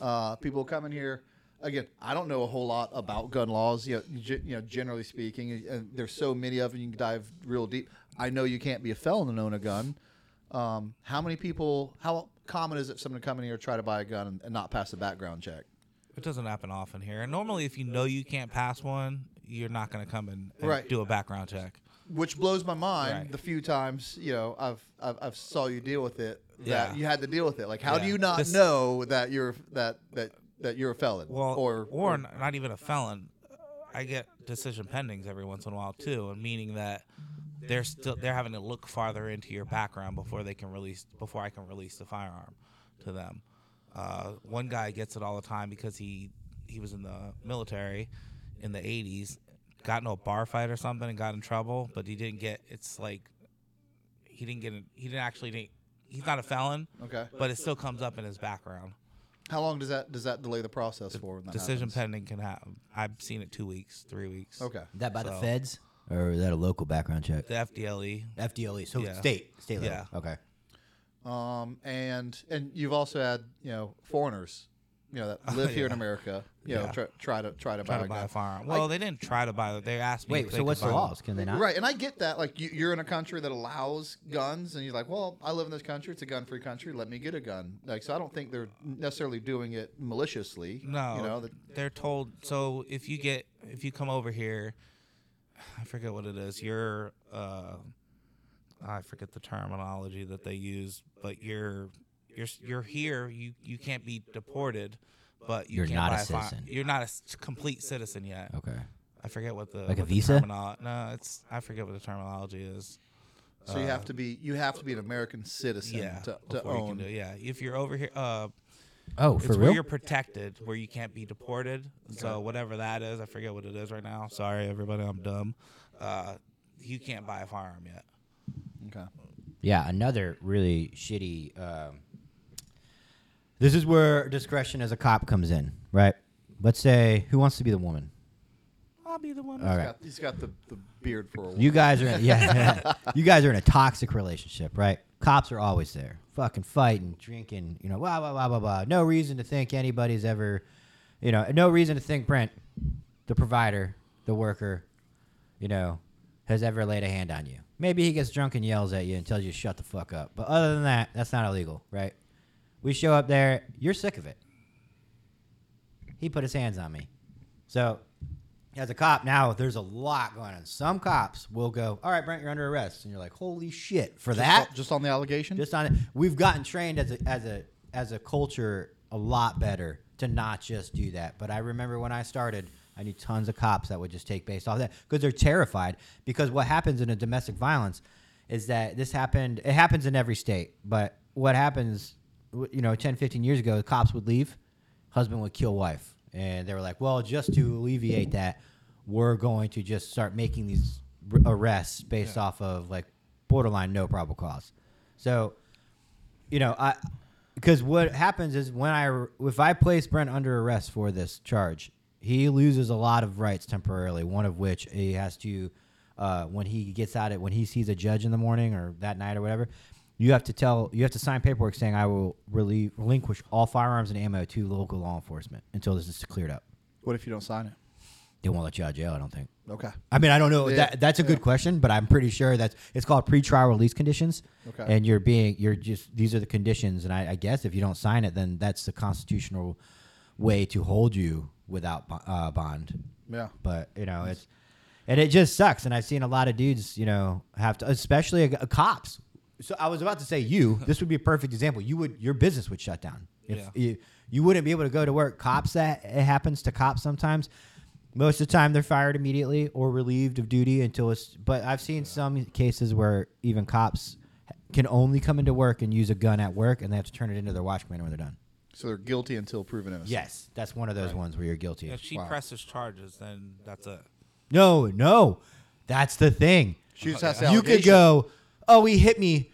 B: Uh, people come in here. Again, I don't know a whole lot about gun laws. You know, you you know generally speaking, and there's so many of them. You can dive real deep. I know you can't be a felon and own a gun. Um, how many people? How common is it for someone to come in here try to buy a gun and, and not pass a background check?
C: it doesn't happen often here. And normally, if you know you can't pass one, you're not going to come in and
B: Right.
C: do a background check.
B: which blows my mind
C: Right.
B: the few times you know I've, I've I've saw you deal with it that
C: Yeah.
B: you had to deal with it. Like, how do you not
C: This-
B: know that you're that that that you're a felon?
C: Well,
B: or
C: or, n- not even a felon. I get decision pendings every once in a while too, and meaning that they're still they're having to look farther into your background before they can release before I can release the firearm to them. Uh, one guy gets it all the time because he he was in the military in the 80s, got into a bar fight or something and got in trouble, but he didn't get. It's like he didn't get. In, he didn't actually. Didn't, he's not a felon,
B: okay.
C: but it still comes up in his background.
B: How long does that does that delay the process for? When that
C: Decision
B: happens?
C: pending can happen. I've seen it two weeks, three weeks.
B: Okay.
A: Is that by the
C: So-
A: feds or is that a local background check?
C: The FDLE.
A: FDLE, so
C: Yeah.
A: state, state level.
C: Yeah.
A: Okay.
B: Um, and and you've also had you know foreigners, you know that live here in. America, you know
C: Yeah.
B: try, try to try to
C: Try
B: buy
C: to
B: a
C: buy a firearm. Well, they didn't try to buy it. They asked me.
A: Wait,
C: if they
A: so what's the laws? Can they not?
B: Right, and I get that. Like you, you're in a country that allows guns, and you're like, "Well, I live in this country. It's a gun-free country. Let me get a gun." Like, so I don't think they're necessarily doing it maliciously.
C: No,
B: you know, that,
C: they're told. So if you get, if you come over here, I forget what it is. You're, uh, I forget the terminology that they use, but you're, you're, you're here. You you can't be deported, but you
A: You're
C: can't
A: not a
C: buy fire-
A: citizen.
C: You're not a s- complete citizen yet.
A: Okay.
C: I forget what the
A: Like a
C: what the
A: visa?
C: termino- no, it's I forget what the terminology is.
B: So you have to be you have to be an American citizen
C: Yeah,
B: to, to
C: before you can
B: own.
C: do it. Yeah, if you're over here, uh,
A: Oh,
C: it's
A: for
C: where
A: real?
C: you're protected, where you can't be deported. So whatever that is, I forget what it is right now. Sorry, everybody, I'm dumb. Uh, you can't buy a firearm yet.
B: Okay.
A: Yeah, another really shitty. Um, this is where discretion as a cop comes in, right? Let's say who wants to be the woman?
C: I'll be the woman.
A: All
B: He's
A: right,
B: got, he's got the, the beard for a while.
A: you guys are yeah, you guys are in a toxic relationship, right? Cops are always there, fucking fighting, drinking, you know, blah blah blah blah blah. No reason to think anybody's ever, you know, no reason to think Brent, the provider, the worker, you know, has ever laid a hand on you. Maybe he gets drunk and yells at you and tells you to shut the fuck up. But other than that, that's not illegal, right? We show up there, you're sick of it. He put his hands on me. So, as a cop, now there's a lot going on. Some cops will go, All right, Brent, you're under arrest. And you're like, Holy shit, for that?
B: just on the allegation.
A: just on it. We've gotten trained as a as a as a culture a lot better to not just do that. But I remember when I started, I knew tons of cops that would just take based off that because they're terrified. Because what happens in a domestic violence is that this happened. It happens in every state, but what happens, you know, 10, 15 years ago, the cops would leave, husband would kill wife, and they were like, well, just to alleviate that, we're going to just start making these r- arrests based off of like borderline no probable cause. So, you know, I because what happens is when I if I place Brent under arrest for this charge, he loses a lot of rights temporarily. One of which he has to uh, when he gets out it when he sees a judge in the morning or that night or whatever. You have to tell you have to sign paperwork saying I will relieve, relinquish all firearms and ammo to local law enforcement until this is cleared up.
B: what if you don't sign it?
A: They won't let you out of jail. I don't think.
B: Okay.
A: I mean, I don't know.
B: Yeah,
A: That, that's a good
B: yeah.
A: question, but I'm pretty sure that's it's called pretrial release conditions.
B: Okay.
A: And you're being you're just these are the conditions, and I, I guess if you don't sign it, then that's the constitutional way to hold you without uh, bond.
B: Yeah.
A: But you know, it's and it just sucks. And I've seen a lot of dudes, you know, have to, especially a, a cops. So I was about to say you. This would be a perfect example. You would your business would shut down. If
C: Yeah.
A: you you wouldn't be able to go to work. Cops that it happens to cops sometimes. Most of the time, they're fired immediately or relieved of duty until it's. But I've seen some cases where even cops can only come into work and use a gun at work, and they have to turn it into their watchman when they're done.
B: So they're guilty until proven innocent.
A: Yes, that's one of those ones where you're guilty.
C: If she
B: Wow.
C: presses charges, then that's it.
A: No, no, that's the thing.
B: She just has the
A: You could go, oh, he hit me.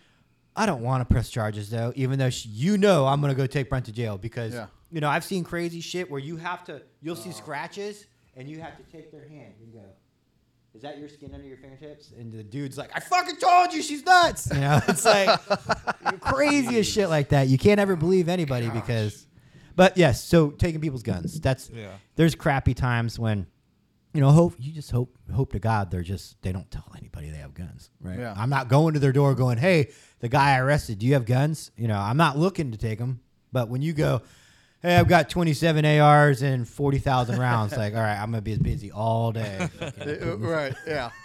A: I don't want to press charges though, even though sh you know I'm gonna go take Brent to jail because
B: Yeah.
A: you know I've seen crazy shit where you have to, you'll see uh. scratches and you have to take their hand and go, "Is that your skin under your fingertips?" And the dude's like, "I fucking told you she's nuts." You know, it's like crazy as shit like that. You can't ever believe anybody because, but yes. So taking people's guns, that's
C: Yeah.
A: there's crappy times when you know hope you just hope hope to god they're just they don't tell anybody they have guns right
B: Yeah.
A: i'm not going to their door going hey the guy i arrested do you have guns you know i'm not looking to take them but when you go hey i've got 27 ars and 40000 rounds like all right i'm gonna be as busy all day
B: right. Yeah.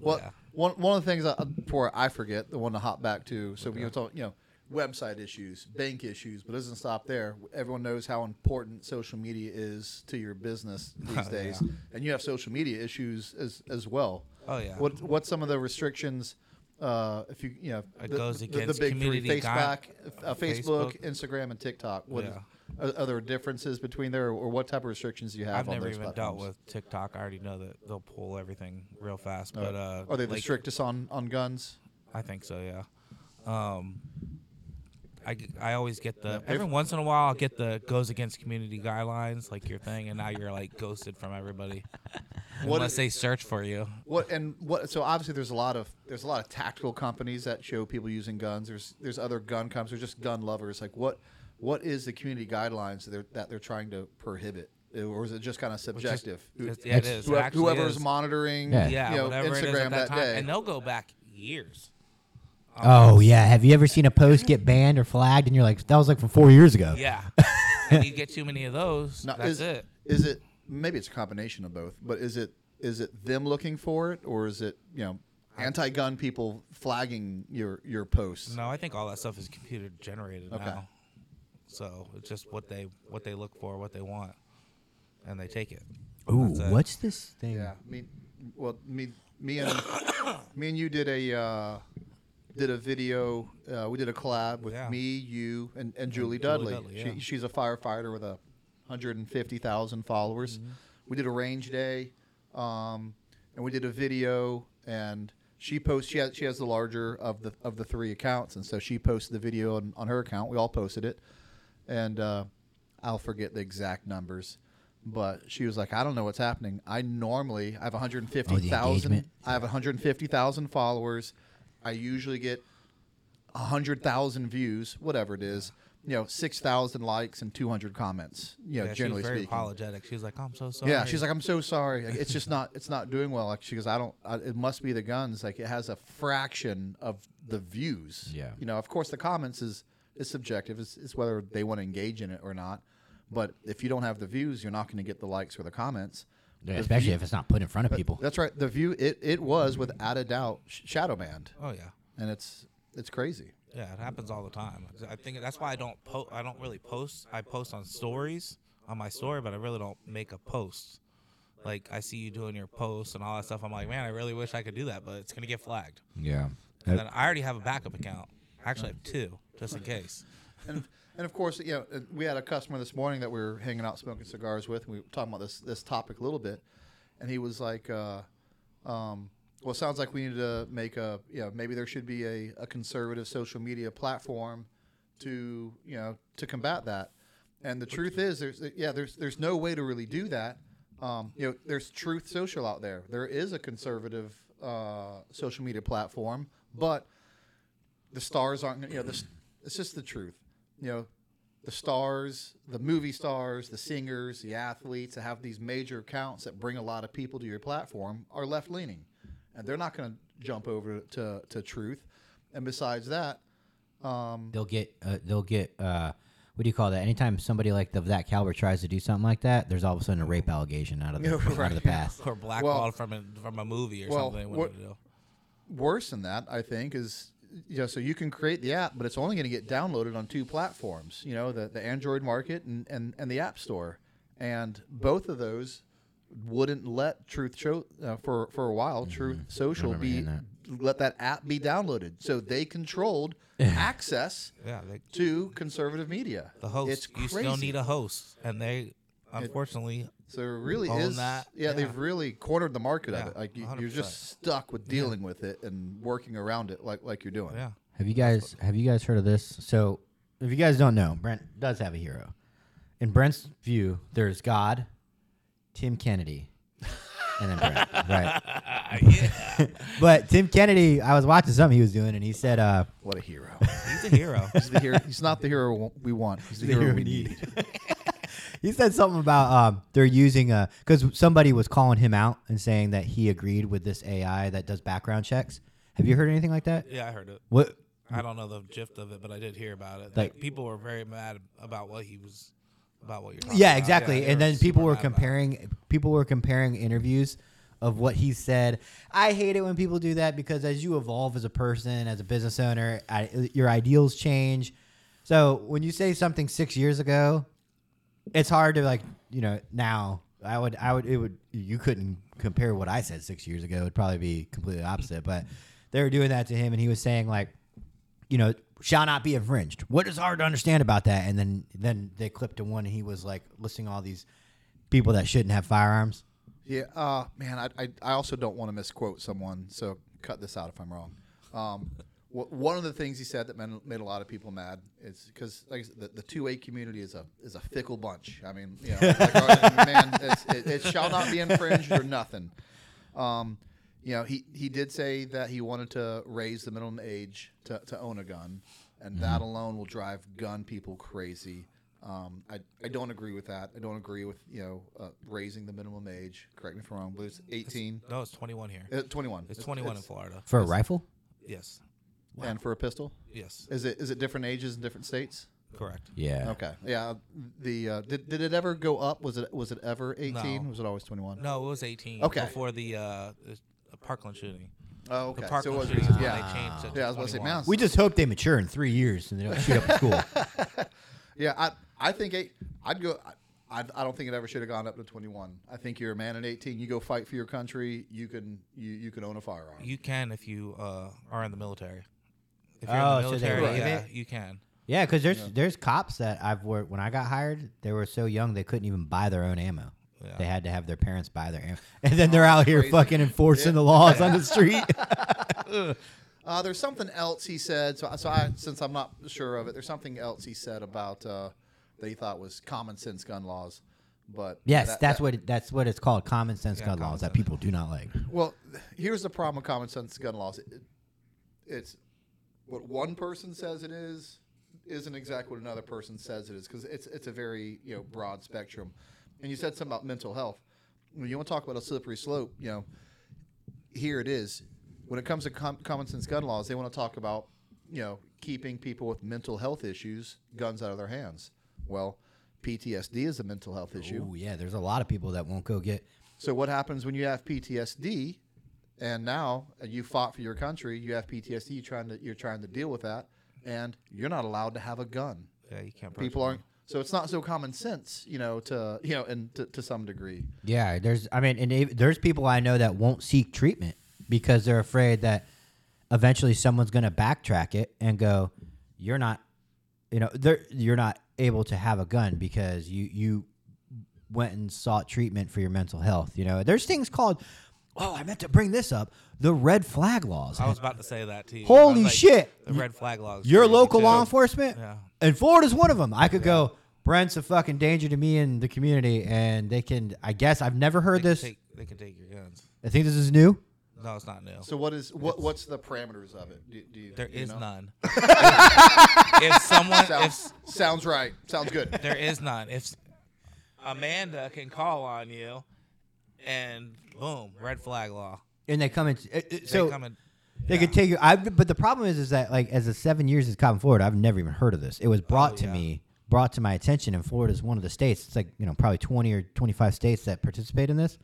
B: Well,
C: Yeah.
B: one one of the things I, before I forget, the one to hop back to. So we were talking, you know, website issues, bank issues, but it doesn't stop there. Everyone knows how important social media is to your business these days, and you have social media issues as as well.
C: Oh, yeah.
B: What what's some of the restrictions? Uh, if you you know
C: It
B: the,
C: goes
B: the, the
C: against
B: big three: Facebook, uh, Facebook,
C: Facebook.
B: Instagram, and TikTok. What is-
C: Yeah.
B: are, are there differences between there, or what type of restrictions do you have?
C: I've
B: on
C: never even
B: platforms?
C: dealt with TikTok. I already know that they'll pull everything real fast.
B: Uh,
C: But uh,
B: are they the
C: like,
B: strictest on on guns?
C: I think so. Yeah. Um, I, g- I always get the
B: Yeah.
C: every once in a while I'll get the goes against community guidelines like your thing, and now you're like ghosted from everybody
B: What
C: unless
B: is-
C: they search for you.
B: What and what? So obviously, there's a lot of there's a lot of tactical companies that show people using guns. There's there's other gun companies. There's just gun lovers. Like what what is the community guidelines that they're, that they're trying to prohibit, uh, or is it just kind of subjective? Who-
C: It's- yeah, it is.
B: Whoever-
C: actually
B: whoever's
C: is.
B: monitoring,
A: Yeah.
C: Yeah,
B: you know,
C: whatever it is
B: Instagram
C: at that,
B: that,
C: time,
B: day.
C: and they'll go back years.
A: Oh yeah have you ever seen a post get banned or flagged and you're like that was like from four years ago
C: Yeah, and you get too many of those.
B: Now,
C: that's
B: is,
C: it.
B: Is it maybe it's a combination of both, but is it is it them looking for it, or is it you know anti-gun people flagging your your posts?
C: No, I think all that stuff is computer generated
B: Okay.
C: now. So it's just what they what they look for, what they want, and they take it.
A: ooh
C: That's it.
A: what's this thing
B: Yeah, me, well, me, me and me and you did a uh, did a video. Uh, we did a collab with
C: Yeah.
B: me, you, and, and Julie
C: Julie
B: Dudley.
C: Dudley, yeah.
B: she, she's a firefighter with a 150,000 followers.
C: Mm-hmm.
B: We did a range day, um, and we did a video. And she posts. She has she has the larger of the of the three accounts, and so she posted the video on, on her account. We all posted it, and uh, I'll forget the exact numbers. But she was like, I don't know what's happening. I normally I have 150,000.
A: engagement?
B: I have 150,000 followers. I usually get 100,000 views, whatever it is. You know, 6,000 likes and 200 comments. You know,
C: yeah, she
B: generally
C: was very
B: speaking.
C: apologetic. She was like, "I'm so sorry."
B: Yeah, she's like, I'm so sorry. Like, It's just not. It's not doing well. Like she goes, I don't. I, it must be the guns. Like it has a fraction of the views.
A: Yeah.
B: You know, of course, the comments is is subjective. It's, it's whether they want to engage in it or not. But if you don't have the views, you're not going to get the likes or the comments.
A: Yeah,
B: The
A: especially
B: view-
A: if it's not put in front of people.
B: That's right. The view. It it was without a doubt sh- shadow banned,
C: "Oh yeah."
B: and it's it's crazy.
C: Yeah, it happens all the time. I think that's why I don't po- I don't really post. I post on stories on my story, but I really don't make a post. Like I see you doing your posts and all that stuff. I'm like, man, I really wish I could do that, but it's gonna get flagged.
A: Yeah.
C: And then I already have a backup account. I actually, I have two, just in case.
B: And of course, you know, uh, we had a customer this morning that we were hanging out smoking cigars with. And we were talking about this this topic a little bit, and he was like, uh, um, "Well, it sounds like we need to make a, you know, maybe there should be a, a conservative social media platform to, you know, to combat that." And the truth is, there's yeah, there's there's no way to really do that. Um, you know, there's Truth Social out there. There is a conservative uh, social media platform, but the stars aren't you know this it's just the truth you know the stars the movie stars the singers the athletes that have these major accounts that bring a lot of people to your platform are left leaning and they're not going to jump over to, to truth and besides that um,
A: They'll get. Uh, they'll get. Uh, what do you call that? Anytime somebody like of that caliber tries to do something like that, there's all of a sudden a rape allegation out of the,
B: Yeah,
A: out of the past.
C: Or blackballed from a from a movie or
B: well,
C: something. they
B: what-
C: wanted to do.
B: worse than that, I think, is you know, so you can create the app, but it's only going to get downloaded on two platforms. You know, the the Android market and and, and the App Store, and both of those wouldn't let Truth Show uh, for for a while. Truth Social be
A: hearing
B: let that app be downloaded, so they controlled access
C: Yeah, they,
B: to conservative media.
C: the host.
B: It's
C: you
B: crazy.
C: still need a host, and they unfortunately
B: So it really is.
C: that.
B: Yeah,
C: Yeah.
B: they've really cornered the market of it. Like you, you're just stuck with dealing with it and working around it, like like you're doing.
C: yeah.
A: Have you guys have you guys heard of this? So, if you guys don't know, Brent does have a hero. In Brent's view, there's God, Tim Kennedy, and then Brent, right? but Tim Kennedy, I was watching something he was doing, and he said, uh,
B: What a hero.
C: He's a hero.
B: He's the hero. He's not the hero we want. He's the, hero, we need.
A: he said something about um, they're using a because somebody was calling him out and saying that he agreed with this AI that does background checks. Have you heard anything like that?
C: yeah, I heard it.
A: What?
C: I don't know the gist of it, but I did hear about it.
A: Like-
C: Like people were very mad about what he was about what you're talking
A: Yeah,
C: about.
A: exactly.
C: they
A: and then people were
C: mad about it.
A: comparing people were comparing interviews of what he said. I hate it when people do that because as you evolve as a person, as a business owner, I, your ideals change. So when you say something six years ago, it's hard to like you know now. I would I would it would you couldn't compare what I said six years ago. It'd probably be completely opposite. But they were doing that to him, and he was saying like, you know, shall not be infringed. What is hard to understand about that? And then then they clipped to one, and he was like listing all these people that shouldn't have firearms.
B: Yeah, uh, man, I, I, I also don't want to misquote someone, so cut this out if I'm wrong. Um, one of the things he said that made, made a lot of people mad is because like said, the, the two A community is a is a fickle bunch. I mean, you know, like, our- man, it's, it, it shall not be infringed or nothing. Um, you know, he, he did say that he wanted to raise the minimum age to, to own a gun, and that alone will drive gun people crazy. Um, I, I don't agree with that. I don't agree with you know uh, raising the minimum age. Correct me if I'm wrong, but it's 18,
C: No, it's 21 here.
B: uh, 21.
C: It's 21 in Florida.
A: For a rifle?
C: Yes.
B: And for a pistol.
C: Yes.
B: Is it is it different ages in different states?
C: Correct.
A: Yeah.
B: Okay, yeah. The uh, did, did it ever go up? Was it was it ever 18?
C: No.
B: Was it always 21?
C: No, it was 18.
B: Okay.
C: Before the uh, Parkland shooting.
B: Oh, okay.
C: The
B: So
C: Parkland
B: it was
C: shooting.
B: recent.
C: is when
B: Yeah.
C: They changed it
B: Yeah, I was about to say,
C: 21.
A: We just hope they mature in three years and they don't shoot up a school.
B: Yeah, I I think eight. I'd go. I, I don't think it ever should have gone up to 21. I think you're a man at 18. You go fight for your country. You can you you can own a firearm.
C: You can if you uh, are in the military. If you're in
A: Oh,
C: the
A: so they
C: military,
A: waive
C: yeah,
A: it?
C: you can.
A: Yeah, because there's there's cops that I've worked when I got hired. They were so young they couldn't even buy their own ammo.
C: Yeah.
A: They had to have their parents buy their ammo, and then they're out here
B: crazy.
A: fucking enforcing the laws on the street.
B: Uh, there's something else he said. So, so I, since I'm not sure of it, there's something else he said about uh, that he thought was common sense gun laws. But
A: yes,
B: that-
A: that's
B: that-
A: what it, that's what it's called. Common sense
C: Yeah,
A: gun
C: common
A: laws that
C: sense.
A: people do not like.
B: Well, here's the problem with common sense gun laws. It, it's what one person says it is isn't exactly what another person says it is because it's it's a very you know broad spectrum. And you said something about mental health. When you want to talk about a slippery slope, you know, here it is. When it comes to com- common sense gun laws, they want to talk about you know keeping people with mental health issues guns out of their hands. Well, PTSD is a mental health issue.
A: Oh yeah, there's a lot of people that won't go get.
B: So what happens when you have PTSD, and now uh, you fought for your country, you have PTSD, you're trying to you're trying to deal with that, and you're not allowed to have a gun.
C: Yeah, you can't.
B: People aren't. So it's not so common sense, you know, to you know, and to, to some degree.
A: Yeah, there's. I mean, and if- there's people I know that won't seek treatment because they're afraid that eventually someone's going to backtrack it and go, "You're not, you know, they're, you're not able to have a gun because you you went and sought treatment for your mental health." You know, there's things called. Oh, I meant to bring this up. The red flag laws.
C: I was about to say that to you.
A: Holy
C: like,
A: shit.
C: The red flag laws.
A: Your local law enforcement,
C: Yeah.
A: and Florida's one of them. I could go. Brent's a fucking danger to me and the community, and they can. I guess I've never heard
C: They
A: this.
C: Can take, they can take your guns.
A: I think this is new.
C: No, it's not new.
B: So what is what what's the parameters of it? Do, do you,
C: There
B: you
C: is
B: know?
C: none. if someone, if
B: Sounds sounds right. Sounds good.
C: there is none, if Amanda can call on you, and boom, red flag law.
A: and they come in. uh, uh,
C: They
A: So
C: come in,
A: they could take you. I but the problem is, is that like as a seven years as cop in Florida, I've never even heard of this. It was brought
C: Oh,
A: to
C: yeah.
A: me, brought to my attention, and Florida is one of the states. It's like you know probably twenty or twenty five states that participate in this,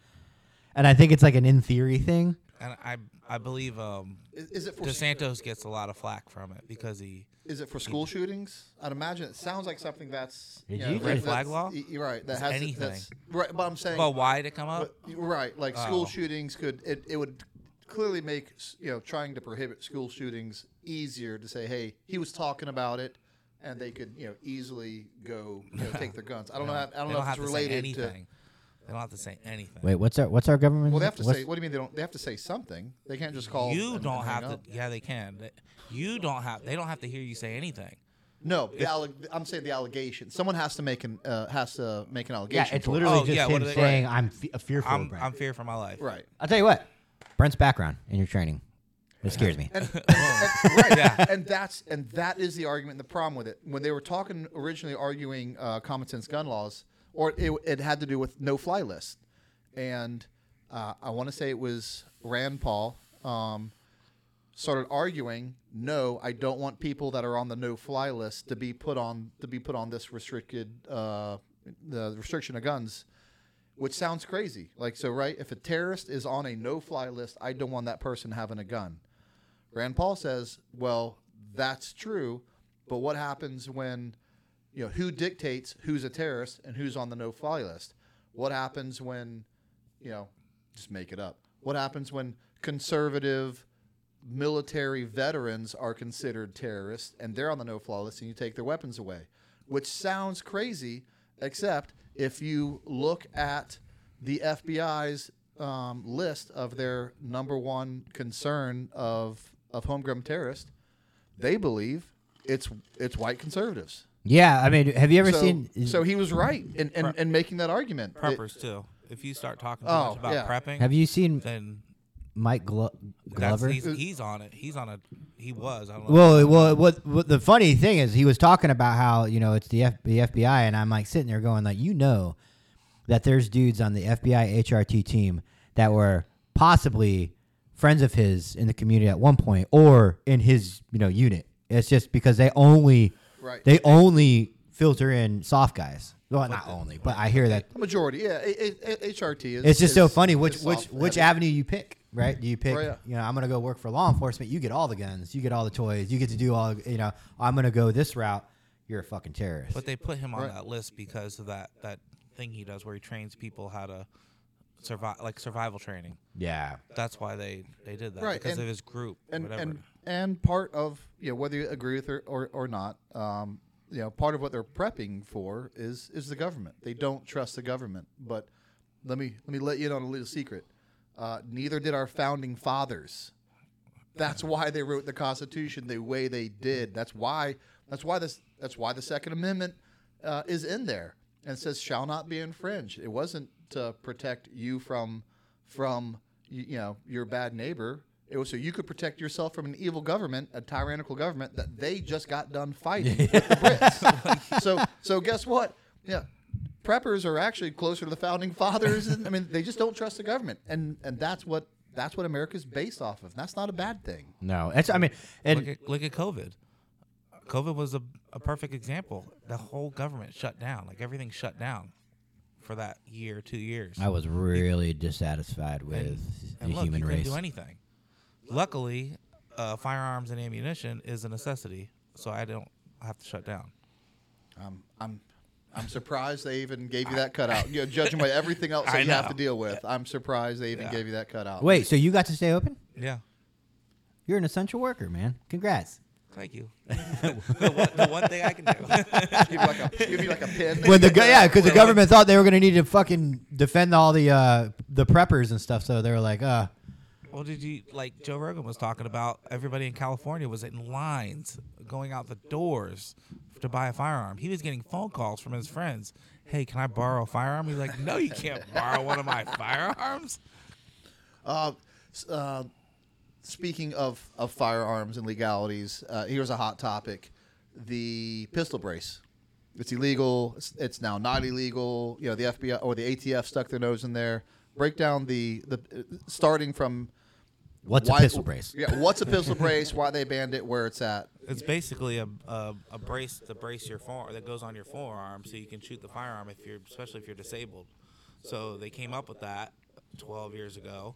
A: and I think it's like an in theory thing.
C: And I I believe um,
B: Is, is it for
C: DeSantis gets a lot of flack from it because he
B: is it for school shootings? I'd imagine it sounds like something that's
A: Did
B: know,
A: you
C: Red flag law?
B: You're right. That has
C: anything.
B: That's, right, but I'm saying.
C: well, why did it come up?
B: But, right, like school
C: Oh.
B: shootings could it, it would clearly make you know trying to prohibit school shootings easier to say, hey, he was talking about it, and they could you know easily go you know, take their guns. I don't know. How, I don't
C: they
B: know
C: don't
B: if
C: have
B: it's
C: to say
B: related
C: anything. They don't have to say anything.
A: Wait, what's our what's our government?
B: Well, they have to
A: what's-
B: say. What do you mean they don't? They have to say something. They can't just call.
C: you
B: and-
C: don't
B: and hang
C: have
B: up.
C: to. Yeah, they can. They- You don't have. They don't have to hear you say anything.
B: No, the alleg- I'm saying the allegation. Someone has to make an uh, has to make an allegation.
A: Yeah,
B: allegation.
A: it's
B: for it.
A: literally
C: Oh,
A: just
C: yeah,
A: him
C: they-
A: saying I'm fe- fearful.
C: I'm
A: of Brent.
C: I'm fear for my life.
B: right.
A: I'll tell you what, Brent's background in your training, it scares me.
B: And, and- and- right,
C: Yeah.
B: and that's and that is the argument and the problem with it. When they were talking originally arguing uh, common sense gun laws, or it, it had to do with no fly list, and uh, I want to say it was Rand Paul um, started arguing, no, I don't want people that are on the no fly list to be put on to be put on this restricted uh, the restriction of guns which sounds crazy. Like so, right? If a terrorist is on a no-fly list, I don't want that person having a gun. Rand Paul says, "Well, that's true, but what happens when, you know, who dictates who's a terrorist and who's on the no-fly list? What happens when, you know, just make it up? What happens when conservative military veterans are considered terrorists and they're on the no-fly list and you take their weapons away? Which sounds crazy, except if you look at the FBI's um, list of their number one concern of of homegrown terrorists, they believe it's it's white conservatives.
A: Yeah, I mean, have you ever
B: so,
A: seen?
B: so he was right in, in, in making that argument. It-
C: Preppers too. If you start talking too
B: Oh,
C: much about
B: yeah.
C: prepping,
A: have you seen
C: then
A: Mike Glo- Glover?
C: he's, he's on it. He's on a. He was. I don't know.
A: Well, well, what, what the funny thing is, he was talking about how you know it's the, F, the FBI, and I'm like sitting there going like, you know, that there's dudes on the FBI HRT team that were possibly friends of his in the community at one point, or in his you know unit. It's just because they only
B: Right.
A: they only filter in soft guys. Well, not only, but I hear that
B: The majority, yeah. A, A- A- HRT is.
A: it's just so
B: is-
A: funny which
B: is
A: which
B: soft
A: which
B: heavy.
A: avenue you pick, right? Do you pick?
B: Right, yeah.
A: You know, I'm gonna go work for law enforcement. You get all the guns, you get all the toys, you get to do all. You know, I'm gonna go this route. You're a fucking terrorist.
C: But they put him on
B: Right.
C: that list because of that that thing he does where he trains people how to survive, like survival training.
A: yeah,
C: That's why they they did that
B: Right,
C: because
B: and-
C: of his group.
B: and
C: whatever.
B: and and part of you know whether you agree with it or or not, um, you know, part of what they're prepping for is is the government. They don't trust the government. But let me let me let you in on a little secret. Uh, neither did our founding fathers. That's why they wrote the Constitution the way they did. That's why. That's why this. That's why the Second Amendment uh, is in there and says shall not be infringed. It wasn't to protect you from from you, you know your bad neighbor. It was so you could protect yourself from an evil government, a tyrannical government that they just got done fighting with the Brits. so so guess what? Yeah. Preppers are actually closer to the founding fathers. And, I mean, they just don't trust the government, and and that's what that's what America's based off of. That's not a bad thing.
A: No, it's. I mean, and
C: look at look at COVID. COVID was a, a perfect example. The whole government shut down. Like everything shut down for that year, two years.
A: I was really dissatisfied with
C: and,
A: the
C: and look,
A: human
C: you
A: race.
C: couldn't do anything. Luckily, uh, firearms and ammunition is a necessity, so I don't have to shut down.
B: Um, I'm I'm surprised they even gave you that cutout. You know, judging by everything else that
C: I
B: you have to deal with, I'm surprised they even
C: Yeah.
B: gave you that cutout.
A: Wait, so you got to stay open?
C: Yeah.
A: You're an essential worker, man. Congrats.
C: Thank you. the, one, the one thing I can do.
B: give you like a give you like a pin.
A: When the go- yeah, because the government thought they were going to need to fucking defend all the uh, the preppers and stuff, so they were like, uh,
C: well, did you like Joe Rogan was talking about? Everybody in California was in lines going out the doors to buy a firearm. He was getting phone calls from his friends. Hey, can I borrow a firearm? He's like, No, you can't borrow one of my firearms.
B: Uh, uh, speaking of, of firearms and legalities, uh, here's a hot topic: the pistol brace. It's illegal. It's, it's now not illegal. You know, the FBI or the ATF stuck their nose in there. Break down the the uh, starting from
A: "What's
B: why-
A: a pistol brace?"
B: Yeah, what's a pistol brace? Why they banned it? Where it's at?
C: It's basically a, a, a brace to brace your forearm that goes on your forearm so you can shoot the firearm if you're especially if you're disabled. So they came up with that 12 years ago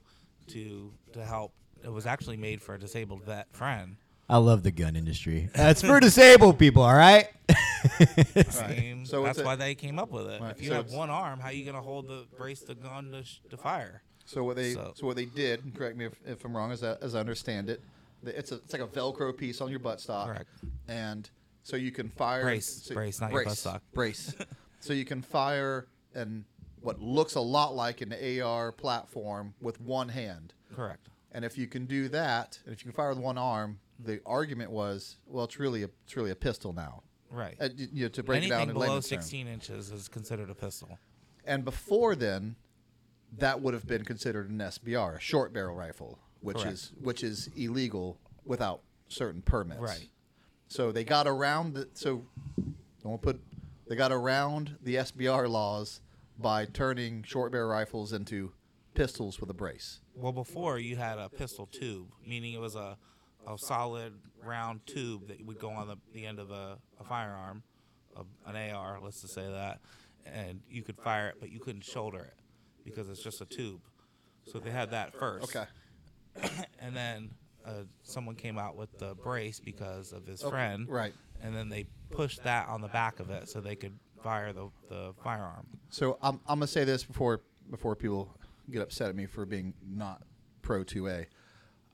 C: to to help. It was actually made for a disabled vet friend.
A: I love the gun industry. That's for disabled people, all right?
C: I mean,
B: So it's
C: that's
B: a-
C: why they came up with it.
B: Right,
C: If you
B: so
C: have one arm, how are you gonna hold the brace the gun to, sh- to fire?
B: So what they so,
C: So-
B: what they did, and correct me if, if I'm wrong, as I, as I understand it, it's a it's like a Velcro piece on your buttstock,
C: Correct.
B: and so you can fire
C: Brace,
B: so-
C: brace, not your
B: brace,
C: buttstock.
B: brace. so you can fire and what looks a lot like an AR platform with one hand,
C: Correct.
B: and if you can do that, and if you can fire with one arm, the argument was, well, it's really a it's really a pistol now.
C: Right.
B: Uh, you know, to break it down
C: Anything
B: in
C: below
B: layman's terms.
C: 16 inches is considered a pistol.
B: And before then, that would have been considered an SBR, a short barrel rifle, which
C: Correct.
B: is which is illegal without certain permits.
C: Right.
B: So they got around the so don't put they got around the SBR laws by turning short barrel rifles into pistols with a brace.
C: Well, before you had a pistol tube, meaning it was a, a solid round tube that would go on the, the end of a, a firearm, a, an AR, let's just say that, and you could fire it, but you couldn't shoulder it because it's just a tube. So they had that first.
B: Okay.
C: And then uh, someone came out with the brace because of his friend.
B: right.
C: And then they pushed that on the back of it so they could fire the, the firearm.
B: So I'm, I'm gonna say this before before people get upset at me for being not pro 2A.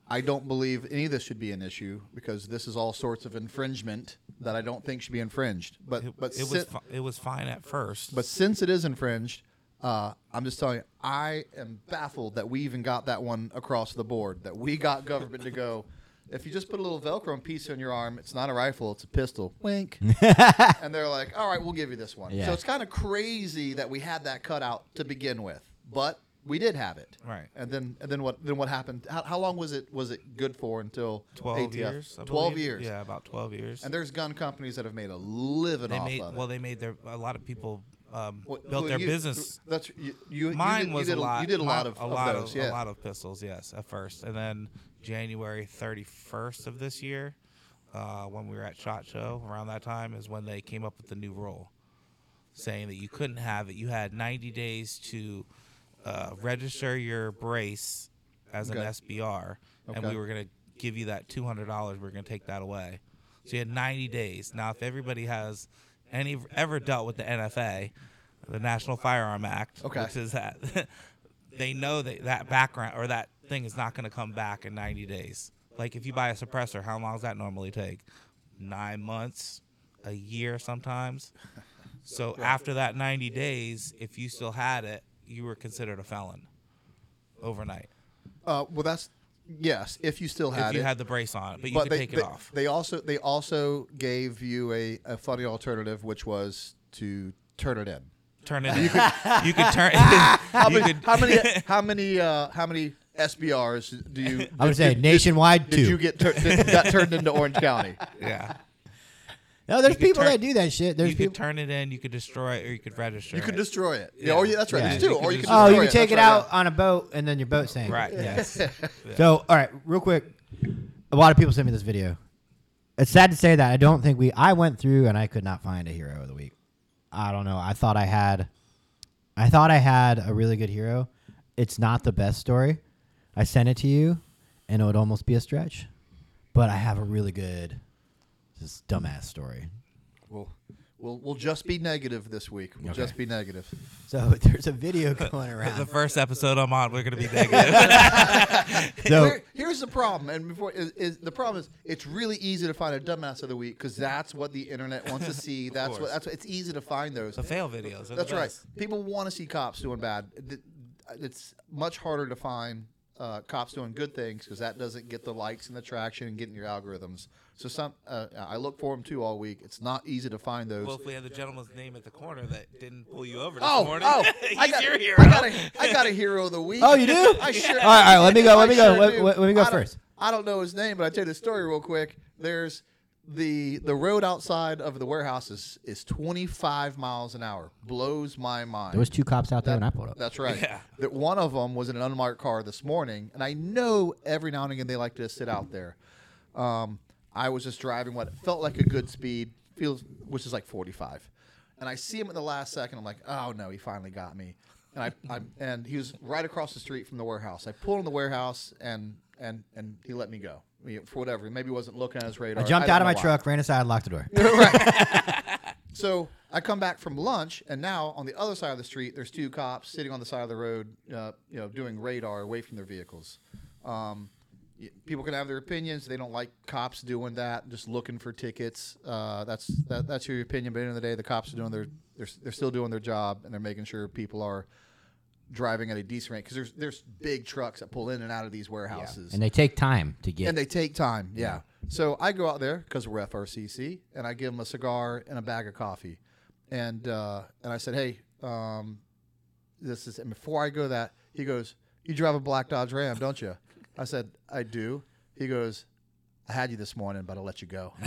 B: I don't believe any of this should be an issue because this is all sorts of infringement that I don't think should be infringed. But
C: It,
B: but
C: it was
B: si-
C: fi- it was fine at first.
B: but since it is infringed, uh, I'm just telling you, I am baffled that we even got that one across the board. That we got government to go. If you just put a little Velcro piece on your arm, it's not a rifle; it's a pistol. Wink. and they're like, "All right, we'll give you this one."
A: Yeah.
B: So it's kind of crazy that we had that cut out to begin with, but we did have it.
C: Right.
B: And then and then what? Then what happened? How, how long was it? Was it good for until
C: 12
B: ATF?
C: years. I
B: Twelve
C: believe.
B: years.
C: Yeah, about 12 years.
B: And there's gun companies that have made a living
C: they
B: off
C: made
B: of it.
C: well they made their a lot of people um,
B: What-
C: built their
B: you-
C: business
B: That's you. you you
C: mine
B: did,
C: was
B: you did
C: a lot
B: You did a
C: mine-
B: lot of
C: a
B: of
C: lot
B: those,
C: of
B: yeah.
C: a lot of pistols yes at first and then January 31st of this year uh, when we were at SHOT Show around that time is when they came up with the new rule saying that you couldn't have it you had 90 days to uh, register your brace as an
B: Okay.
C: SBR and we were going to give you that $200 we we're going to take that away so you had 90 days now if everybody has any ever dealt with the NFA the National Firearm Act
B: Okay.
C: which is that they know that that background or that thing is not going to come back in 90 days Like if you buy a suppressor, how long does that normally take? Nine months, a year sometimes. So after that 90 days, if you still had it, you were considered a felon overnight.
B: Uh, well, that's yes. If you still had
C: if you
B: it,
C: had the brace on, but you
B: but
C: could
B: they,
C: take it
B: they,
C: off.
B: they also they also gave you a, a funny alternative, which was to turn it in.
C: Turn it. You could. You could turn.
B: How
C: you
B: many?
C: could,
B: How many? How many? Uh, how many SBRs do you?
A: I would say
B: did-
A: nationwide
B: Did
A: two.
B: you get tur- did, got turned into Orange County?
C: yeah.
A: No, there's people
C: turn-
A: that do that shit. There's
C: you
A: people.
C: could turn it in. You could destroy it, or you could register.
B: You could
C: it.
B: destroy it. Yeah.
C: Yeah.
B: Oh, yeah. That's right.
A: Yeah.
B: There's two.
C: You
B: Or
C: could
B: you could
C: just-
A: Oh,
B: destroy
A: you take it
B: That's right,
A: out on a boat and then your boat sank.
C: Right.
A: Yes.
C: Yeah.
A: So, all right, real quick. A lot of people sent me this video. It's sad to say that I don't think we. I went through and I could not find a hero of the week. I don't know. I thought I had. I thought I had a really good hero. It's not the best story. I sent it to you, and it would almost be a stretch. But I have a really good, just dumbass story.
B: We'll, we'll, we'll just be negative this week. We'll
A: Okay.
B: just be negative.
A: So there's a video going around.
C: The first episode I'm on, we're gonna be negative.
A: So
B: Here- here's the problem, and before is, is the problem is it's really easy to find a dumbass of the week because that's what the internet wants to see. That's what
C: course.
B: that's what, it's easy to find those.
C: the fail videos. are the
B: That's right.
C: best.
B: People want to see cops doing bad. Th- It's much harder to find uh, cops doing good things because that doesn't get the likes and the traction and getting your algorithms. So some uh, I look for them too all week. It's not easy to find those.
C: Well, if we had the gentleman's name at the corner that didn't pull you over this
B: Oh,
C: morning,
B: oh!
C: he's
B: I got,
C: your hero.
B: I got a, I got a hero of the week.
A: Oh, you do?
B: I sure.
A: All right, all right, let me go, let me go,
B: sure
A: let- let- let me go
B: I don't-
A: first.
B: I don't know his name, but I tell you the story real quick. There's the the road outside of the warehouse is, is 25 miles an hour. Blows my mind.
A: there was two cops out there when I pulled up.
B: That's right.
C: Yeah.
B: That one of them was in an unmarked car this morning, and I know every now and again they like to sit out there. Um, I was just driving what felt like a good speed, feels which is like 45, and I see him at the last second. I'm like, oh no, he finally got me, and I, I and he was right across the street from the warehouse. I pulled in the warehouse, and and and he let me go I for whatever. Maybe he wasn't looking at his radar.
A: I jumped
B: don't
A: out of my
B: why.
A: truck, ran inside, locked the door.
B: So I come back from lunch, and now on the other side of the street, there's two cops sitting on the side of the road, uh, you know, doing radar away from their vehicles. Um, people can have their opinions. They don't like cops doing that, just looking for tickets. Uh, that's that, that's your opinion. But at the end of the day, the cops are doing their they're, they're still doing their job, and they're making sure people are driving at a decent rate because there's there's big trucks that pull in and out of these warehouses
A: And they take time to get.
B: and they take time. Yeah. So I go out there because we're FRCC, and I give them a cigar and a bag of coffee, and uh, and I said, hey, um, this is. And before I go to that, he goes, "You drive a black Dodge Ram, don't you?" I said, "I do." He goes, "I had you this morning, but I'll let you go."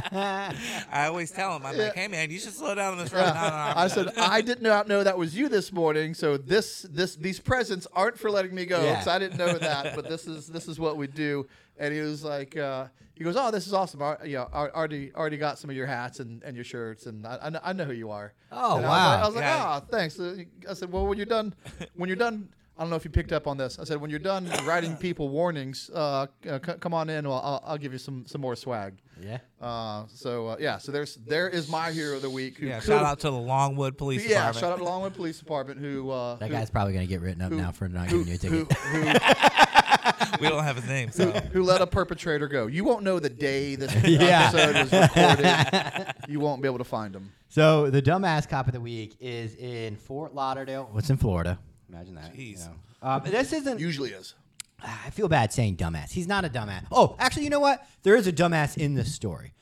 C: I always tell him, I'm like, hey man, you should slow down on this road. No, no, no, I'm
B: I
C: good.
B: said, "I did not know that was you this morning, so this this these presents aren't for letting me go
A: Yeah.
B: because I didn't know that, but this is this is what we do." And he was like, uh, "He goes, oh, this is awesome. I, you know, I already already got some of your hats and, and your shirts, and I, I, know, I know who you are."
A: Oh,
B: And
A: wow.
B: I was like,
C: Yeah.
B: "Ah, thanks." Uh, I said, "Well, when you're done, when you're done." I don't know if you picked up on this. I said, when you're done writing people warnings, uh, uh, c- come on in. Well, I'll, I'll give you some, some more swag.
A: yeah.
B: Uh, so uh, yeah, so there's there is my hero of the week. Who
C: yeah,
B: could-
C: shout out to the Longwood Police
B: yeah,
C: Department. Yeah.
B: Shout out to Longwood Police Department who uh,
A: That
B: who,
A: guy's probably gonna get written up
B: who-
A: now for not
B: who,
A: giving you a ticket.
B: who, who,
C: we don't have his name, so
B: who let a perpetrator go. You won't know the day this
A: Yeah.
B: episode was recorded. you won't be able to find him.
A: So the dumbass cop of the week is in Fort Lauderdale. What's in Florida? Imagine that. you
C: Jeez.
A: know. Um, this isn't.
B: Usually is.
A: I feel bad saying dumbass. He's not a dumbass. Oh, actually, you know what? There is a dumbass in this story.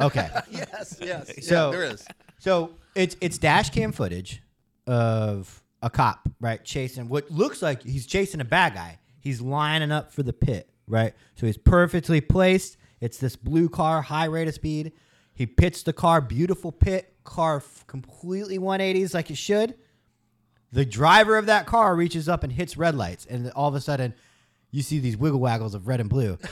A: Okay.
B: Yes, yes.
A: So-
B: yeah, there is.
A: So it's it's dash cam footage of a cop, right, chasing what looks like he's chasing a bad guy. He's lining up for the pit, right? So he's perfectly placed. It's this blue car, high rate of speed. He pits the car, beautiful pit, car f- completely 180s like it should. The driver of that car reaches up and hits red lights, and all of a sudden, you see these wiggle waggles of red and blue.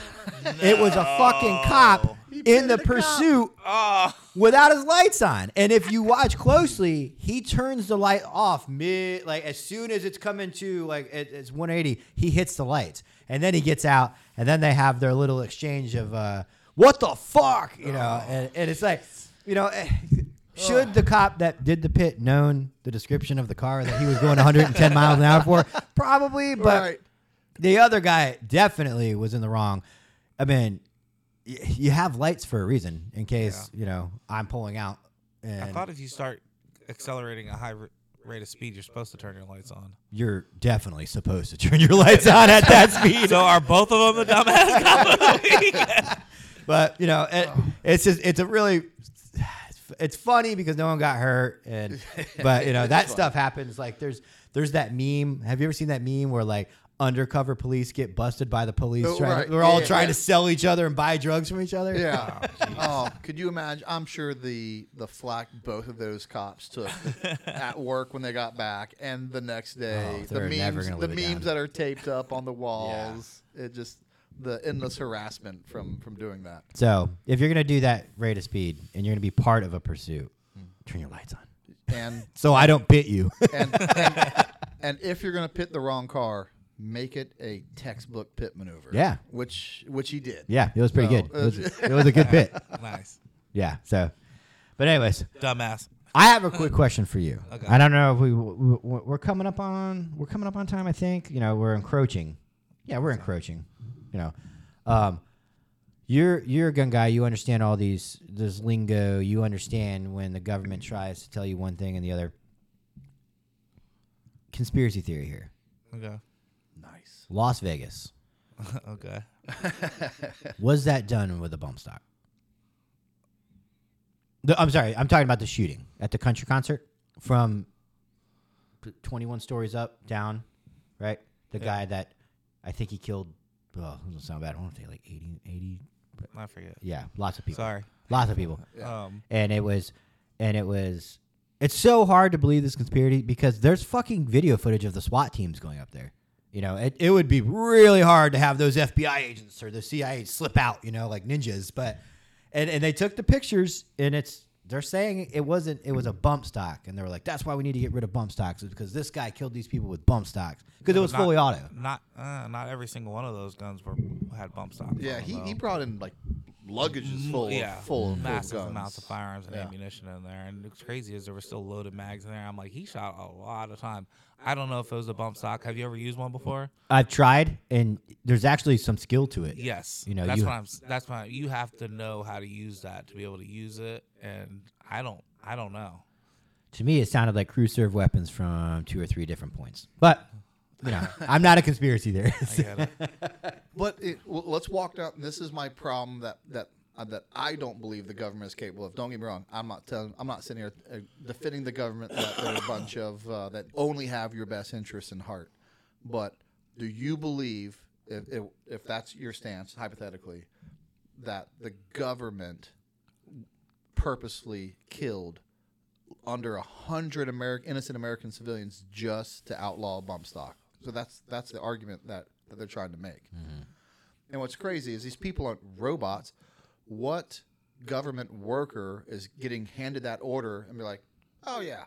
A: It was a fucking cop in the pursuit
C: oh,
A: without his lights on. And if you watch closely, he turns the light off mid, like as soon as it's coming to like it, it's 180, he hits the lights, and then he gets out, and then they have their little exchange of uh, what the fuck, you know, and, and it's like, you know. Eh, Should the cop that did the pit known the description of the car that he was going 110 miles an hour for? Probably, but
B: right.
A: the other guy definitely was in the wrong. I mean, y- you have lights for a reason in case you know I'm pulling out. And
C: I thought if you start accelerating a high r- rate of speed, you're supposed to turn your lights on.
A: you're definitely supposed to turn your lights on at that speed.
C: So are both of them the dumbass?
A: But you know, it, it's just it's a really it's funny because no one got hurt, and but you know that stuff happens. Like there's there's that meme. Have you ever seen that meme where like undercover police get busted by the police?
B: Oh,
A: trying
B: right.
A: We're all
B: Yeah,
A: trying
B: yeah.
A: to sell each other and buy drugs from each other.
B: Yeah. oh, could you imagine? I'm sure the the flack both of those cops took at work when they got back, and the next oh, day,
A: Oh,
B: the memes, the memes
A: down.
B: that are taped up on the walls. It just the endless harassment from from doing that.
A: So if you're gonna do that rate of speed and you're gonna be part of a pursuit, hmm. turn your lights on.
B: And
A: So I don't pit you.
B: and and, and if you're gonna pit the wrong car, make it a textbook pit maneuver.
A: Yeah.
B: which which he did.
A: yeah, it was pretty
B: No,
A: good. It was, uh, it was a good pit.
C: nice.
A: Yeah. So, but anyways,
C: Dumbass.
A: I have a quick question for you.
C: Okay.
A: I don't know if we, we we're coming up on we're coming up on time. I think you know we're encroaching. Yeah, we're encroaching. You know, um, you're you're a gun guy. You understand all these this lingo. You understand when the government tries to tell you one thing and the other. Conspiracy theory here.
C: Okay.
B: Nice.
A: Las Vegas
C: okay.
A: was that done with a bump stock? The, I'm sorry, I'm talking about the shooting at the country concert from 21 stories up, down, right? The
C: Yeah.
A: guy that I think he killed, well, it doesn't sound bad. I want to say like 80, 80,
C: I forget.
A: yeah, lots of people.
C: Sorry.
A: Lots of people.
C: Um,
A: And it was, and it was, it's so hard to believe this conspiracy because there's fucking video footage of the SWAT teams going up there. You know, it, it would be really hard to have those FBI agents or the CIA slip out, you know, like ninjas. But and, and they took the pictures and it's they're saying it wasn't it was a bump stock and they were like that's why we need to get rid of bump stocks is because this guy killed these people with bump stocks because it was
C: not-
A: fully auto.
C: Not uh, not every single one of those guns were had bump stocks.
B: Yeah,
C: on
B: he,
C: them,
B: he brought in like luggages full
C: yeah,
B: of full, full
C: massive
B: of guns.
C: amounts of firearms and
B: Yeah.
C: ammunition in there. And what's crazy is there were still loaded mags in there. I'm like, he shot a lot of time. I don't know if it was a bump stock. Have you ever used one before?
A: I've tried and there's actually some skill to it.
C: Yes.
A: You know,
C: that's
A: you-
C: what I'm. That's why you have to know how to use that to be able to use it. And I don't. I don't know.
A: To me, it sounded like crew serve weapons from two or three different points. But I'm not a conspiracy theorist.
B: But it, well, let's walk down. This is my problem that that uh, that I don't believe the government is capable of. Don't get me wrong. I'm not telling. I'm not sitting here uh, defending the government that they're a bunch of uh, that only have your best interests in heart. But do you believe if, if if that's your stance hypothetically that the government purposely killed under a hundred American innocent American civilians just to outlaw bump stock. So that's that's the argument that, that they're trying to make. Mm-hmm. And what's crazy is these people aren't robots. What government worker is getting handed that order and be like, "Oh yeah,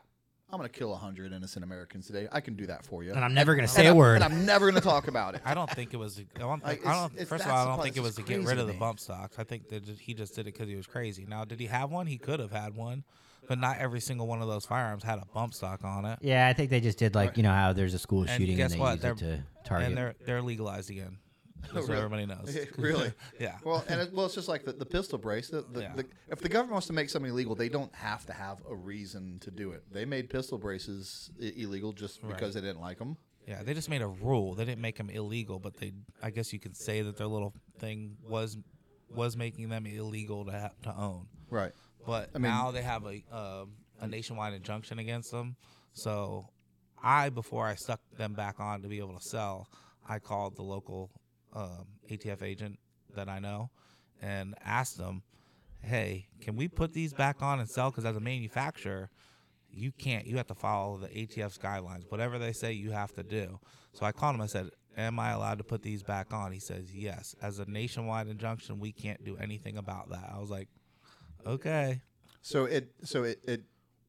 B: I'm going to kill a hundred innocent Americans today. I can do that for you."
A: and I'm never gonna say a
B: I'm-
A: word.
B: And I'm never going to talk about it.
C: I don't think it was. I don't.
B: Like,
C: Think, I
B: it's-
C: don't
B: it's-
C: first of all, I don't think it was to get rid of the bump stocks. I think that he just did it because he was crazy. Now, did he have one? He could have had one, but not every single one of those firearms had a bump stock on it.
A: Yeah, I think they just did like you know how there's a school
C: And
A: shooting
C: guess
A: and they
C: what?
A: use
C: They're
A: it to target.
C: and they're they're legalized again. Just so
B: Really?
C: everybody knows.
B: really?
C: yeah.
B: Well, and it, well, it's just like the, the pistol brace. The, the,
C: Yeah.
B: the, if the government wants to make something illegal, they don't have to have a reason to do it. They made pistol braces I- illegal just because they didn't like them.
C: Yeah, they just made a rule. They didn't make them illegal, but they I guess you could say that their little thing was was making them illegal to ha- to own.
B: Right.
C: But
B: I mean-
C: now they have a um a nationwide injunction against them. So I before I stuck them back on to be able to sell, I called the local um, ATF agent that I know and asked them, "Hey, can we put these back on and sell? Because as a manufacturer, you can't. You have to follow the ATF's guidelines. Whatever they say, you have to do." So I called him. I said, "Am I allowed to put these back on?" He says, "Yes." As a nationwide injunction, we can't do anything about that. I was like, "Okay."
B: So it so it, it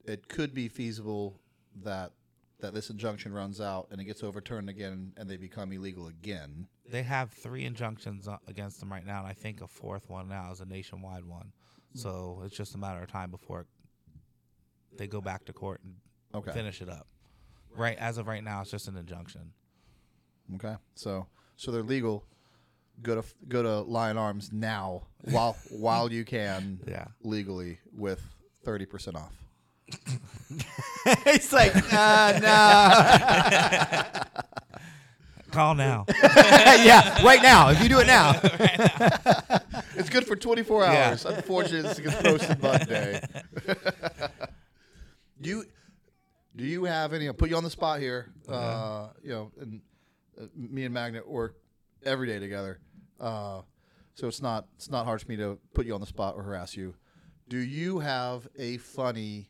B: it could be feasible that that this injunction runs out and it gets overturned again and they become illegal again.
C: They have three injunctions uh, against them right now, and I think a fourth one now is a nationwide one. So it's just a matter of time before they go back to court and
B: Okay.
C: finish it up. Right as of right now, it's just an injunction.
B: Okay. So so they're legal. Go to go to Lion Arms now while while you can
C: Yeah.
B: legally with thirty percent off.
A: it's like, uh, no.
C: Call now.
A: yeah, right now. If you do it now.
B: It's good for 24
C: Yeah.
B: hours. Unfortunately, it's gets posted Monday. do you do you have any? I'll put you on the spot here. Uh, you know, and uh, me and Magnet work every day together, uh, so it's not it's not hard for me to put you on the spot or harass you. Do you have a funny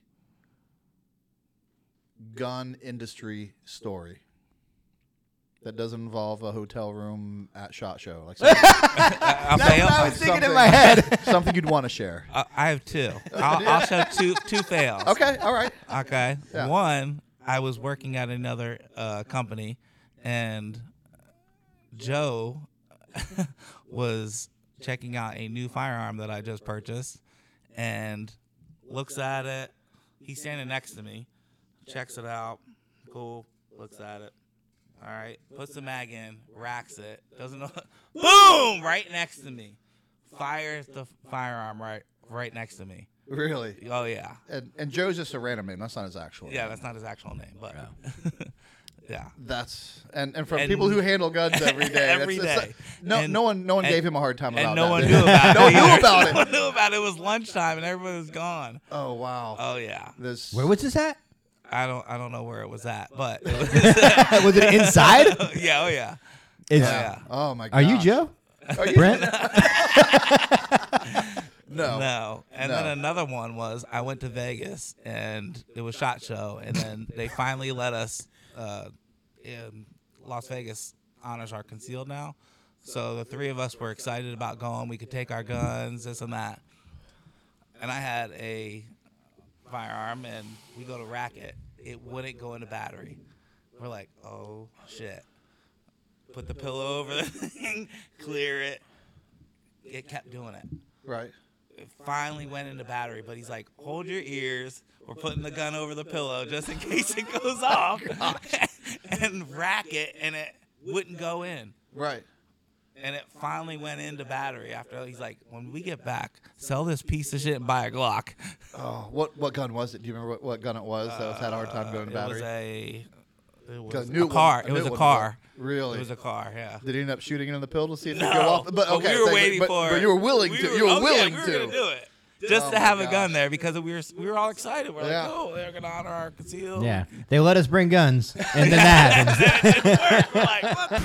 B: gun industry story? That doesn't involve a hotel room at SHOT Show, like something,
C: I'll
A: That's
C: say
A: what I was thinking in my head.
B: something you'd want to share.
C: I I have two. I'll, I'll show two two fails.
B: Okay, all right.
C: Okay.
B: Yeah.
C: One, I was working at another uh, company, and Joe was checking out a new firearm that I just purchased, and looks at it. He's standing next to me, checks it out. Cool. Looks at it. All right. Puts the mag in, racks it. Doesn't know. Boom! Right next to me. Fires the firearm right right next to me.
B: Really?
C: Oh yeah.
B: And, and Joe's just a random name. That's not his actual.
C: Yeah,
B: name.
C: that's not his actual name, but yeah.
B: That's and and from
C: And-
B: people who handle guns every day.
C: Every
B: that's-
C: day.
B: that's- no,
C: And-
B: no one, no one
C: and-
B: gave him a hard time about
C: And no one knew about it.
B: no one knew
C: either.
B: about
C: No
B: it.
C: one knew about it. It was lunchtime and everybody was gone.
B: Oh wow.
C: Oh yeah.
B: this.
A: Where was this at?
C: I don't I don't know where it was at, but it was,
A: was it inside?
C: yeah, oh yeah.
A: Is, oh,
C: yeah.
B: Oh my. God.
A: Are you. Joe?
B: Are you?
A: Brent?
B: No.
C: No. And
B: No.
C: then another one was I went to Vegas and it was SHOT Show and then they finally let us uh in Las Vegas honors are concealed now. So the three of us were excited about going. We could take our guns, this and that. And I had a firearm and we go to rack it. It wouldn't go into battery. We're like, oh shit. Put the pillow over the thing, clear it. It kept doing it
B: Right.
C: it finally went into battery, but he's like, hold your ears. We're putting the gun over the pillow just in case it goes off. and rack it, and it wouldn't go in.
B: Right.
C: And it finally went into battery after he's like, when we get back, sell this piece of shit and buy a Glock.
B: Oh, what what gun was it? Do you remember what, what gun it was that was had a hard time going
C: Uh,
B: to
C: it was
B: battery?
C: a, it
B: 'Cause
C: was
B: I knew
C: a Kahr.
B: wasn't-
C: It was a Kahr.
B: wasn't Really?
C: It was a Kahr, yeah.
B: Did he end up shooting it in the pill to see if it
C: No,
B: would go off? But okay,
C: we were waiting
B: but,
C: for.
B: But you were willing
C: We
B: to.
C: were-
B: you were
C: oh, yeah,
B: willing
C: we were gonna do it. Just
B: Oh
C: to
B: my
C: have a
B: gosh.
C: gun there because we were we were all excited. We're
B: Yeah.
C: like, oh, they're gonna honor our concealed.
A: Yeah. They let us bring guns, and then that happens.
C: it didn't. We're like, what?